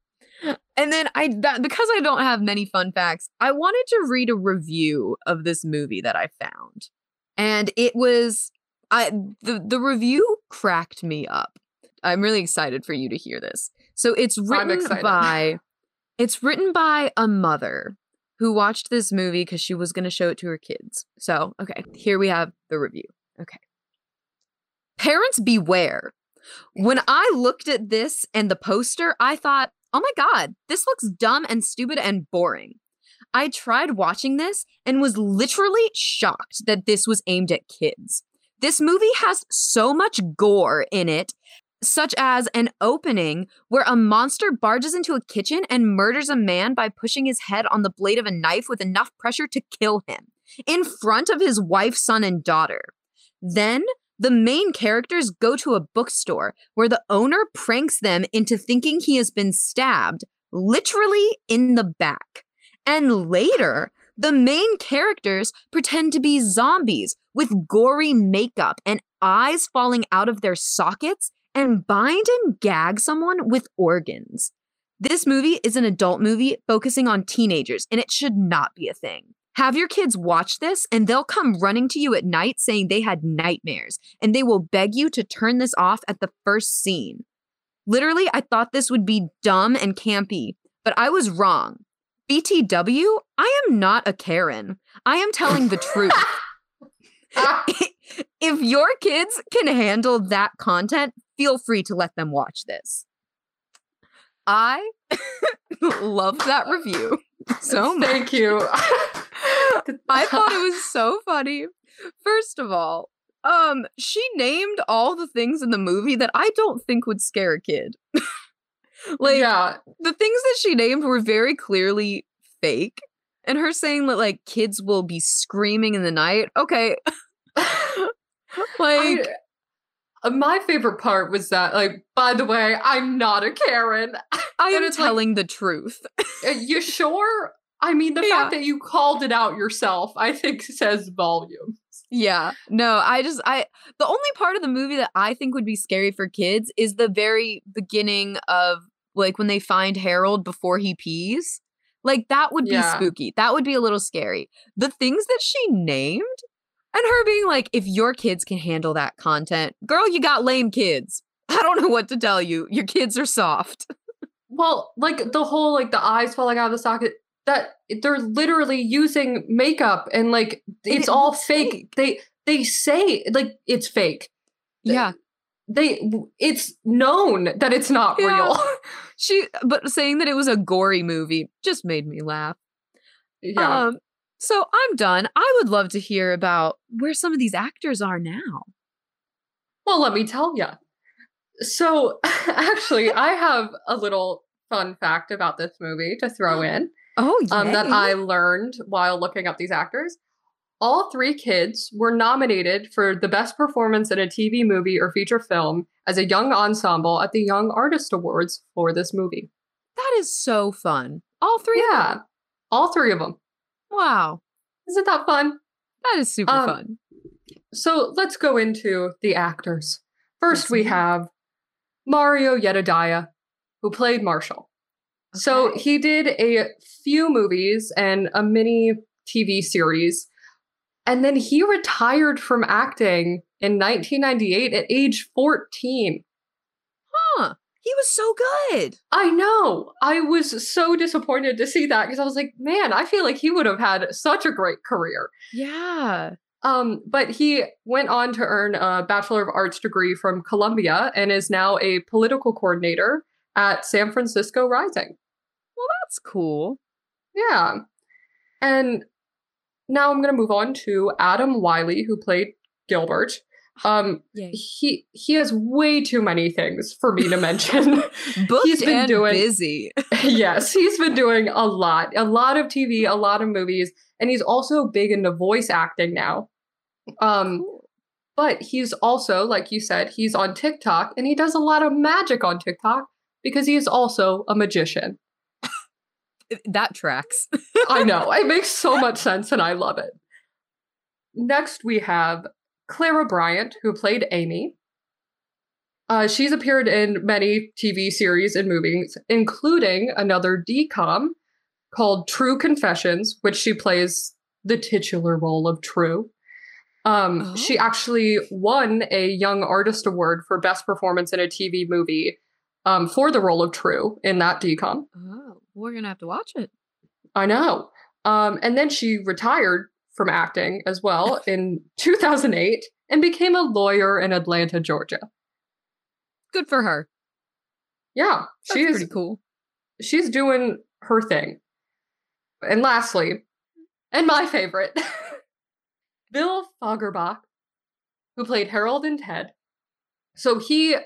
And then I that, because I don't have many fun facts, I wanted to read a review of this movie that I found. And it was I the the review cracked me up. I'm really excited for you to hear this. So it's written by it's written by a mother who watched this movie cuz she was going to show it to her kids. So, okay, here we have the review. Okay. Parents beware. When I looked at this and the poster, I thought, oh my God, this looks dumb and stupid and boring. I tried watching this and was literally shocked that this was aimed at kids. This movie has so much gore in it, such as an opening where a monster barges into a kitchen and murders a man by pushing his head on the blade of a knife with enough pressure to kill him in front of his wife, son, and daughter. Then the main characters go to a bookstore where the owner pranks them into thinking he has been stabbed, literally in the back. And later, the main characters pretend to be zombies with gory makeup and eyes falling out of their sockets and bind and gag someone with organs. This movie is an adult movie focusing on teenagers, and it should not be a thing. Have your kids watch this, and they'll come running to you at night saying they had nightmares, and they will beg you to turn this off at the first scene. Literally, I thought this would be dumb and campy, but I was wrong. BTW, I am not a Karen. I am telling the truth. if your kids can handle that content, feel free to let them watch this. I love that review so much. Thank you. I thought it was so funny. First of all, um, she named all the things in the movie that I don't think would scare a kid. like yeah, the things that she named were very clearly fake. And her saying that like kids will be screaming in the night. Okay. like I- my favorite part was that, like, by the way, I'm not a Karen. I am it's like- telling the truth. Uh, you sure? I mean, the Yeah. fact that you called it out yourself, I think, says volume. Yeah. No, I just I the only part of the movie that I think would be scary for kids is the very beginning of like when they find Harold before he pees. Like that would be Yeah. spooky. That would be a little scary. The things that she named and her being like if your kids can handle that content, girl, you got lame kids. I don't know what to tell you. Your kids are soft. Well, like the whole like the eyes falling out of the socket. That they're literally using makeup and like And it's it all fake. fake. They they say like it's fake. They- Yeah. They it's known that it's not Yeah. real. She but saying that it was a gory movie just made me laugh. yeah. Um, so I'm done. I would love to hear about where some of these actors are now. Well, let me tell you. So, actually, I have a little fun fact about this movie to throw in Oh, yeah. um, that I learned while looking up these actors. All three kids were nominated for the best performance in a TV movie or feature film as a young ensemble at the Young Artist Awards for this movie. that is so fun. All three. of Yeah, all three of them. Wow. Isn't that fun? That is super Um, fun. So let's go into the actors. First, Yes, we ma'am. have Mario Yedidia, who played Marshall. So he did a few movies and a mini TV series. And then he retired from acting in 1998 at age 14. He was so good. I know. I was so disappointed to see that because I was like, man, I feel like he would have had such a great career. Yeah. Um, but he went on to earn a Bachelor of Arts degree from Columbia and is now a political coordinator at San Francisco Rising. Well, that's cool. Yeah. And now I'm going to move on to Adam Wylie, who played Gilbert. Um, Yay. he he has way too many things for me to mention. Booked been and doing- busy. yes, he's been doing a lot, a lot of TV, a lot of movies, and he's also big into voice acting now. Um, but he's also, like you said, he's on TikTok and he does a lot of magic on TikTok because he is also a magician. That tracks. I know. It makes so much sense and I love it. Next, we have Clara Bryant, who played Amy. Uh, she's appeared in many TV series and movies, including another DCOM called True Confessions, which she plays the titular role of True. Um, She Oh. actually won a Young Artist Award for Best Performance in a TV Movie um, for the role of True in that DCOM. Oh, we're gonna have to watch it. I know. Um, and then she retired from acting as well in 2008 and became a lawyer in Atlanta, Georgia. Good for her. Yeah, That's she's pretty cool. she's doing her thing. And lastly, and my favorite, Bill Fagerbakke, who played Harold and Ted. So he,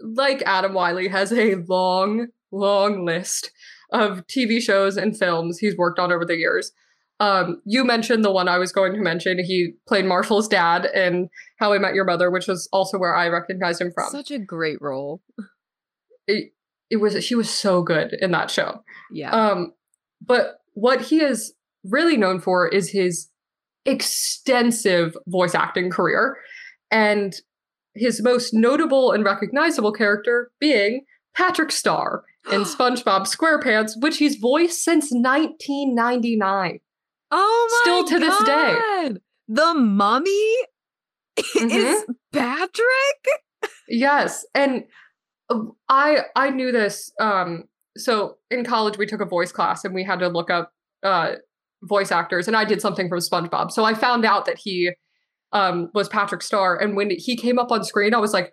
like Adam Wylie, has a long, long list of TV shows and films he's worked on over the years. Um, you mentioned the one I was going to mention. He played Marshall's dad in How I Met Your Mother, which was also where I recognized him from. Such a great role. it, it was she was so good in that show. Yeah. Um, but what he is really known for is his extensive voice acting career, and his most notable and recognizable character being Patrick Star in SpongeBob SquarePants, which he's voiced since 1999. Oh my still to this day. The mummy Mm-hmm. is Patrick? Yes, and uh, I I knew this. Um, so in college we took a voice class and we had to look up uh, voice actors, and I did something from SpongeBob. So I found out that he um, was Patrick Star, and when he came up on screen, I was like,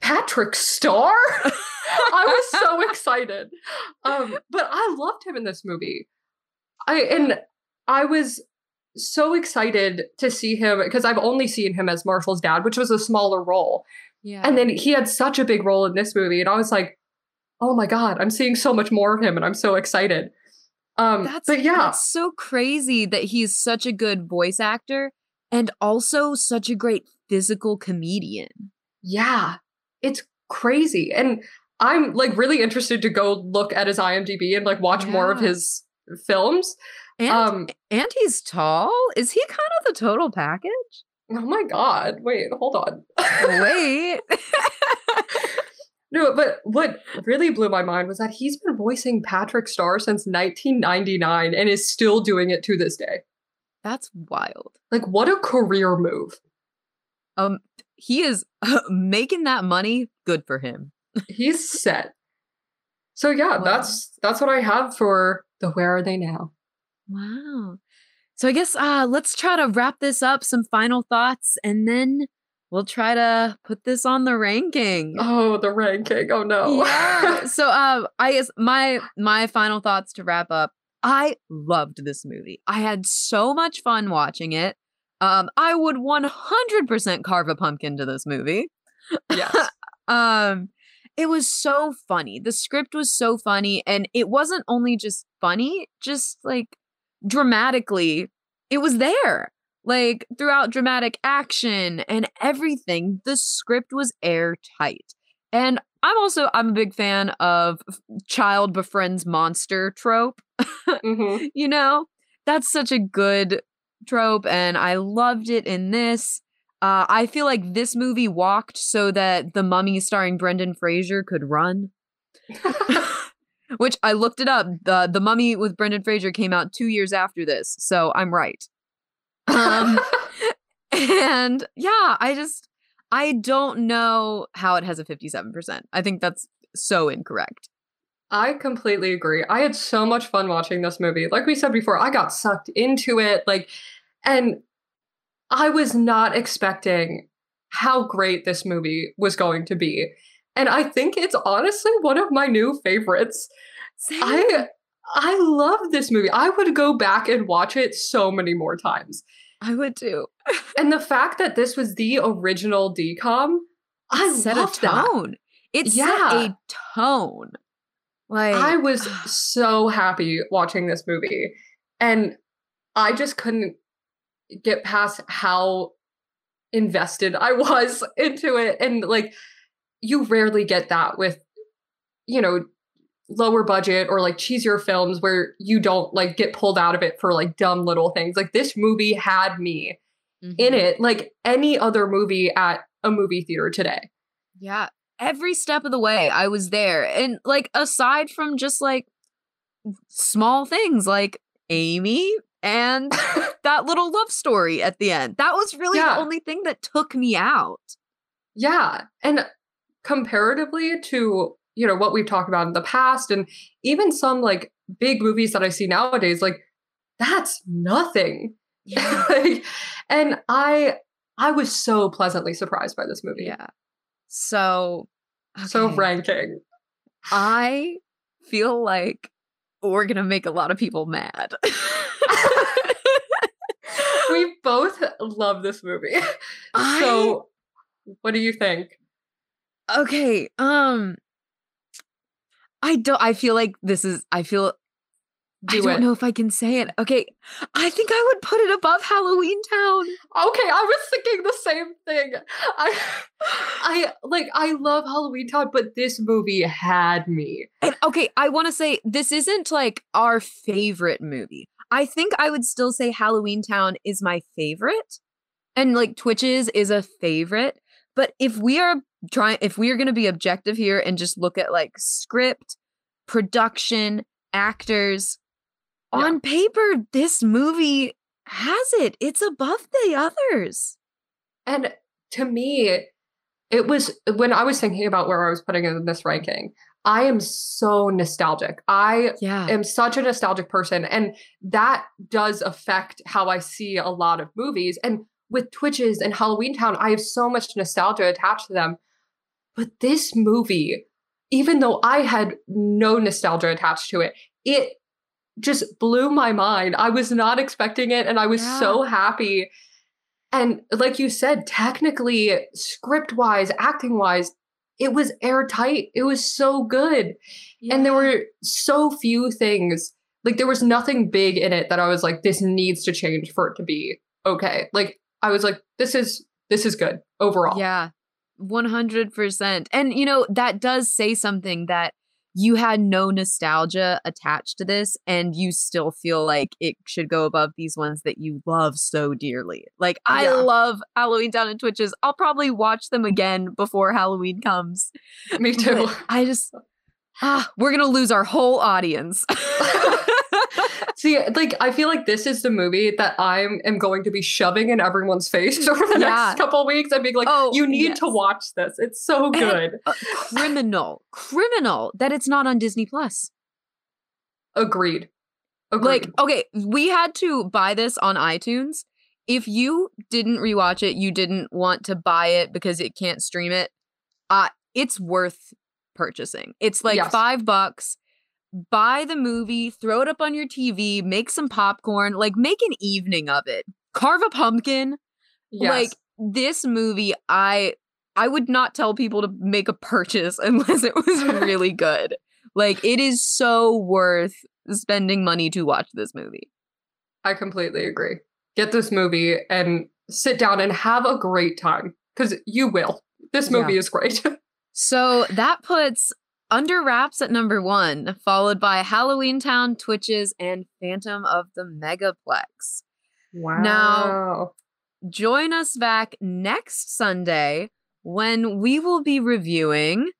Patrick Star? I was so excited. Um, but I loved him in this movie. I and I was so excited to see him because I've only seen him as Marshall's dad, which was a smaller role. Yeah. And then he had such a big role in this movie, and I was like, "Oh my god, I'm seeing so much more of him, and I'm so excited." Um, that's but yeah, that's so crazy that he's such a good voice actor and also such a great physical comedian. yeah, it's crazy, and I'm like really interested to go look at his IMDb and like watch more of his films. And Um, and he's tall. Is he kind of the total package? oh my god, wait, hold on. Wait. No, but what really blew my mind was that he's been voicing Patrick Star since 1999 and is still doing it to this day. That's wild. Like, what a career move. Um he is making that money. Good for him. He's set. So yeah, Wow. that's that's what I have for the Where Are They Now? Wow. So I guess uh let's try to wrap this up some final thoughts and then we'll try to put this on the ranking. Oh, the ranking. Oh no. Yeah. so uh I guess my my final thoughts to wrap up. I loved this movie. I had so much fun watching it. Um I would 100% carve a pumpkin to this movie. yes. um it was so funny. The script was so funny and it wasn't only just funny, just like dramatically it was there. Like throughout dramatic action and everything, the script was airtight. And I'm also I'm a big fan of child befriends monster trope. Mhm. You know, that's such a good trope, and I loved it in this. Uh, I feel like this movie walked so that the Mummy starring Brendan Fraser could run. Which I looked it up. The The Mummy with Brendan Fraser came out two years after this, so I'm right. Um, and yeah, I just I don't know how it has a 57%. I think that's so incorrect. I completely agree. I had so much fun watching this movie. Like we said before, I got sucked into it. Like, and I was not expecting how great this movie was going to be. And I think it's honestly one of my new favorites. Same. I I love this movie. I would go back and watch it so many more times. I would too. And the fact that this was the original DCOM, I set a that. tone. It set a tone. Like I was so happy watching this movie. And I just couldn't get past how invested I was into it. And like, you rarely get that with, you know, lower budget or like cheesier films where you don't like get pulled out of it for like dumb little things. Like, this movie had me in Mhm. it like any other movie at a movie theater today. Yeah. Every step of the way, I was there. And like aside from just like small things like Amy and that little love story at the end. That was really Yeah. the only thing that took me out. Yeah. And comparatively to, you know, what we've talked about in the past and even some like big movies that I see nowadays, like that's nothing. Like, and I I was so pleasantly surprised by this movie. Yeah. So So ranking. I feel like we're gonna make a lot of people mad. we both love this movie. I- so what do you think? Okay, um I don't I feel like this is I feel I Do don't it. know if I can say it. Okay, I think I would put it above Halloweentown. Okay, I was thinking the same thing. I I like I love Halloweentown, but this movie had me. And okay, I want to say this isn't like our favorite movie. I think I would still say Halloweentown is my favorite. And like Twitches is a favorite. But if we are trying if we are going to be objective here and just look at like script, production, actors, Yeah. on paper this movie has it. It's above the others. And to me, it was when I was thinking about where I was putting it in this ranking, I am so nostalgic. I Yeah. am such a nostalgic person, and that does affect how I see a lot of movies. And with Twitches and Halloweentown, I have so much nostalgia attached to them. But this movie, even though I had no nostalgia attached to it, it just blew my mind. I was not expecting it and I was Yeah. so happy. And like you said, technically, script wise, acting wise, it was airtight. It was so good. And there were so few things, like, there was nothing big in it that I was like, this needs to change for it to be okay. Like, I was like, this is. This is good overall. Yeah, 100%. And, you know, that does say something that you had no nostalgia attached to this and you still feel like it should go above these ones that you love so dearly. Like, I Yeah. love Halloweentown and Twitches. I'll probably watch them again before Halloween comes. Me too. But I just, ah, we're going to lose our whole audience. See, like I feel like this is the movie that I am going to be shoving in everyone's face over the Yeah. next couple weeks and being like, Oh, "You need to watch this. It's so And- good." Uh, criminal, criminal that it's not on Disney Plus. Agreed. Agreed. Like, okay, we had to buy this on iTunes. If you didn't rewatch it, you didn't want to buy it because it can't stream it, uh, it's worth purchasing. It's like Yes. five bucks. Buy the movie, throw it up on your TV, make some popcorn, like make an evening of it. Carve a pumpkin. yes. Like this movie, I I would not tell people to make a purchase unless it was really good. Like it is so worth spending money to watch this movie. I completely agree. Get this movie and sit down and have a great time because you will. This Yeah. movie is great. So that puts under Wraps at number one, followed by Halloweentown, Twitches, and Phantom of the Megaplex. Wow. Now, join us back next Sunday when we will be reviewing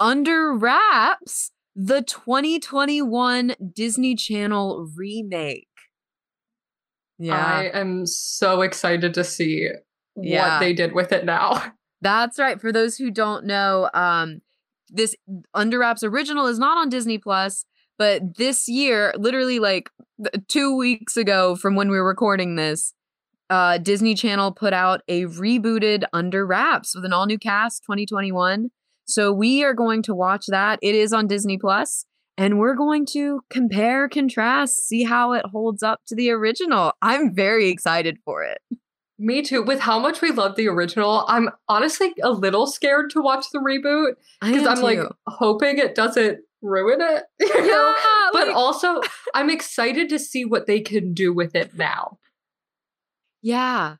Under Wraps, the 2021 Disney Channel remake. Yeah. I am so excited to see what they did with it now. That's right. For those who don't know, um, this Under Wraps original is not on Disney Plus, but this year, literally like two weeks ago from when we were recording this, uh, Disney Channel put out a rebooted Under Wraps with an all new cast 2021. So we are going to watch that. It is on Disney Plus, and we're going to compare, contrast, see how it holds up to the original. I'm very excited for it. Me too. With how much we love the original, I'm honestly a little scared to watch the reboot because I'm like hoping it doesn't ruin it. you know? yeah, But like- also, I'm excited to see what they can do with it now. Yeah.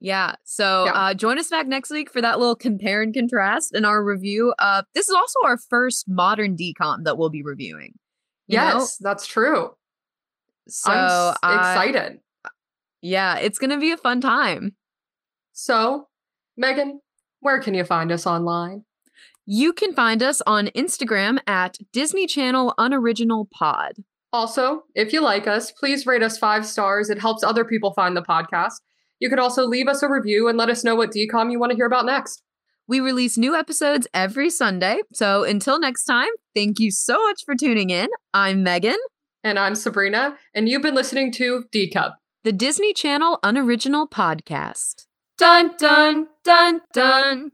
Yeah. So Yeah. uh join us back next week for that little compare and contrast in our review. Uh this is also our first modern DCOM that we'll be reviewing. you know? yes, that's true. So I'm s- I- excited. Yeah, it's gonna be a fun time. So, Megan, where can you find us online? You can find us on Instagram at Disney Channel Unoriginal Pod. Also, if you like us, please rate us five stars. It helps other people find the podcast. You could also leave us a review and let us know what DCOM you want to hear about next. We release new episodes every Sunday. So until next time, thank you so much for tuning in. I'm Megan, And I'm Sabrina, and you've been listening to D Cup. The Disney Channel Unoriginal Podcast. Dun dun dun dun.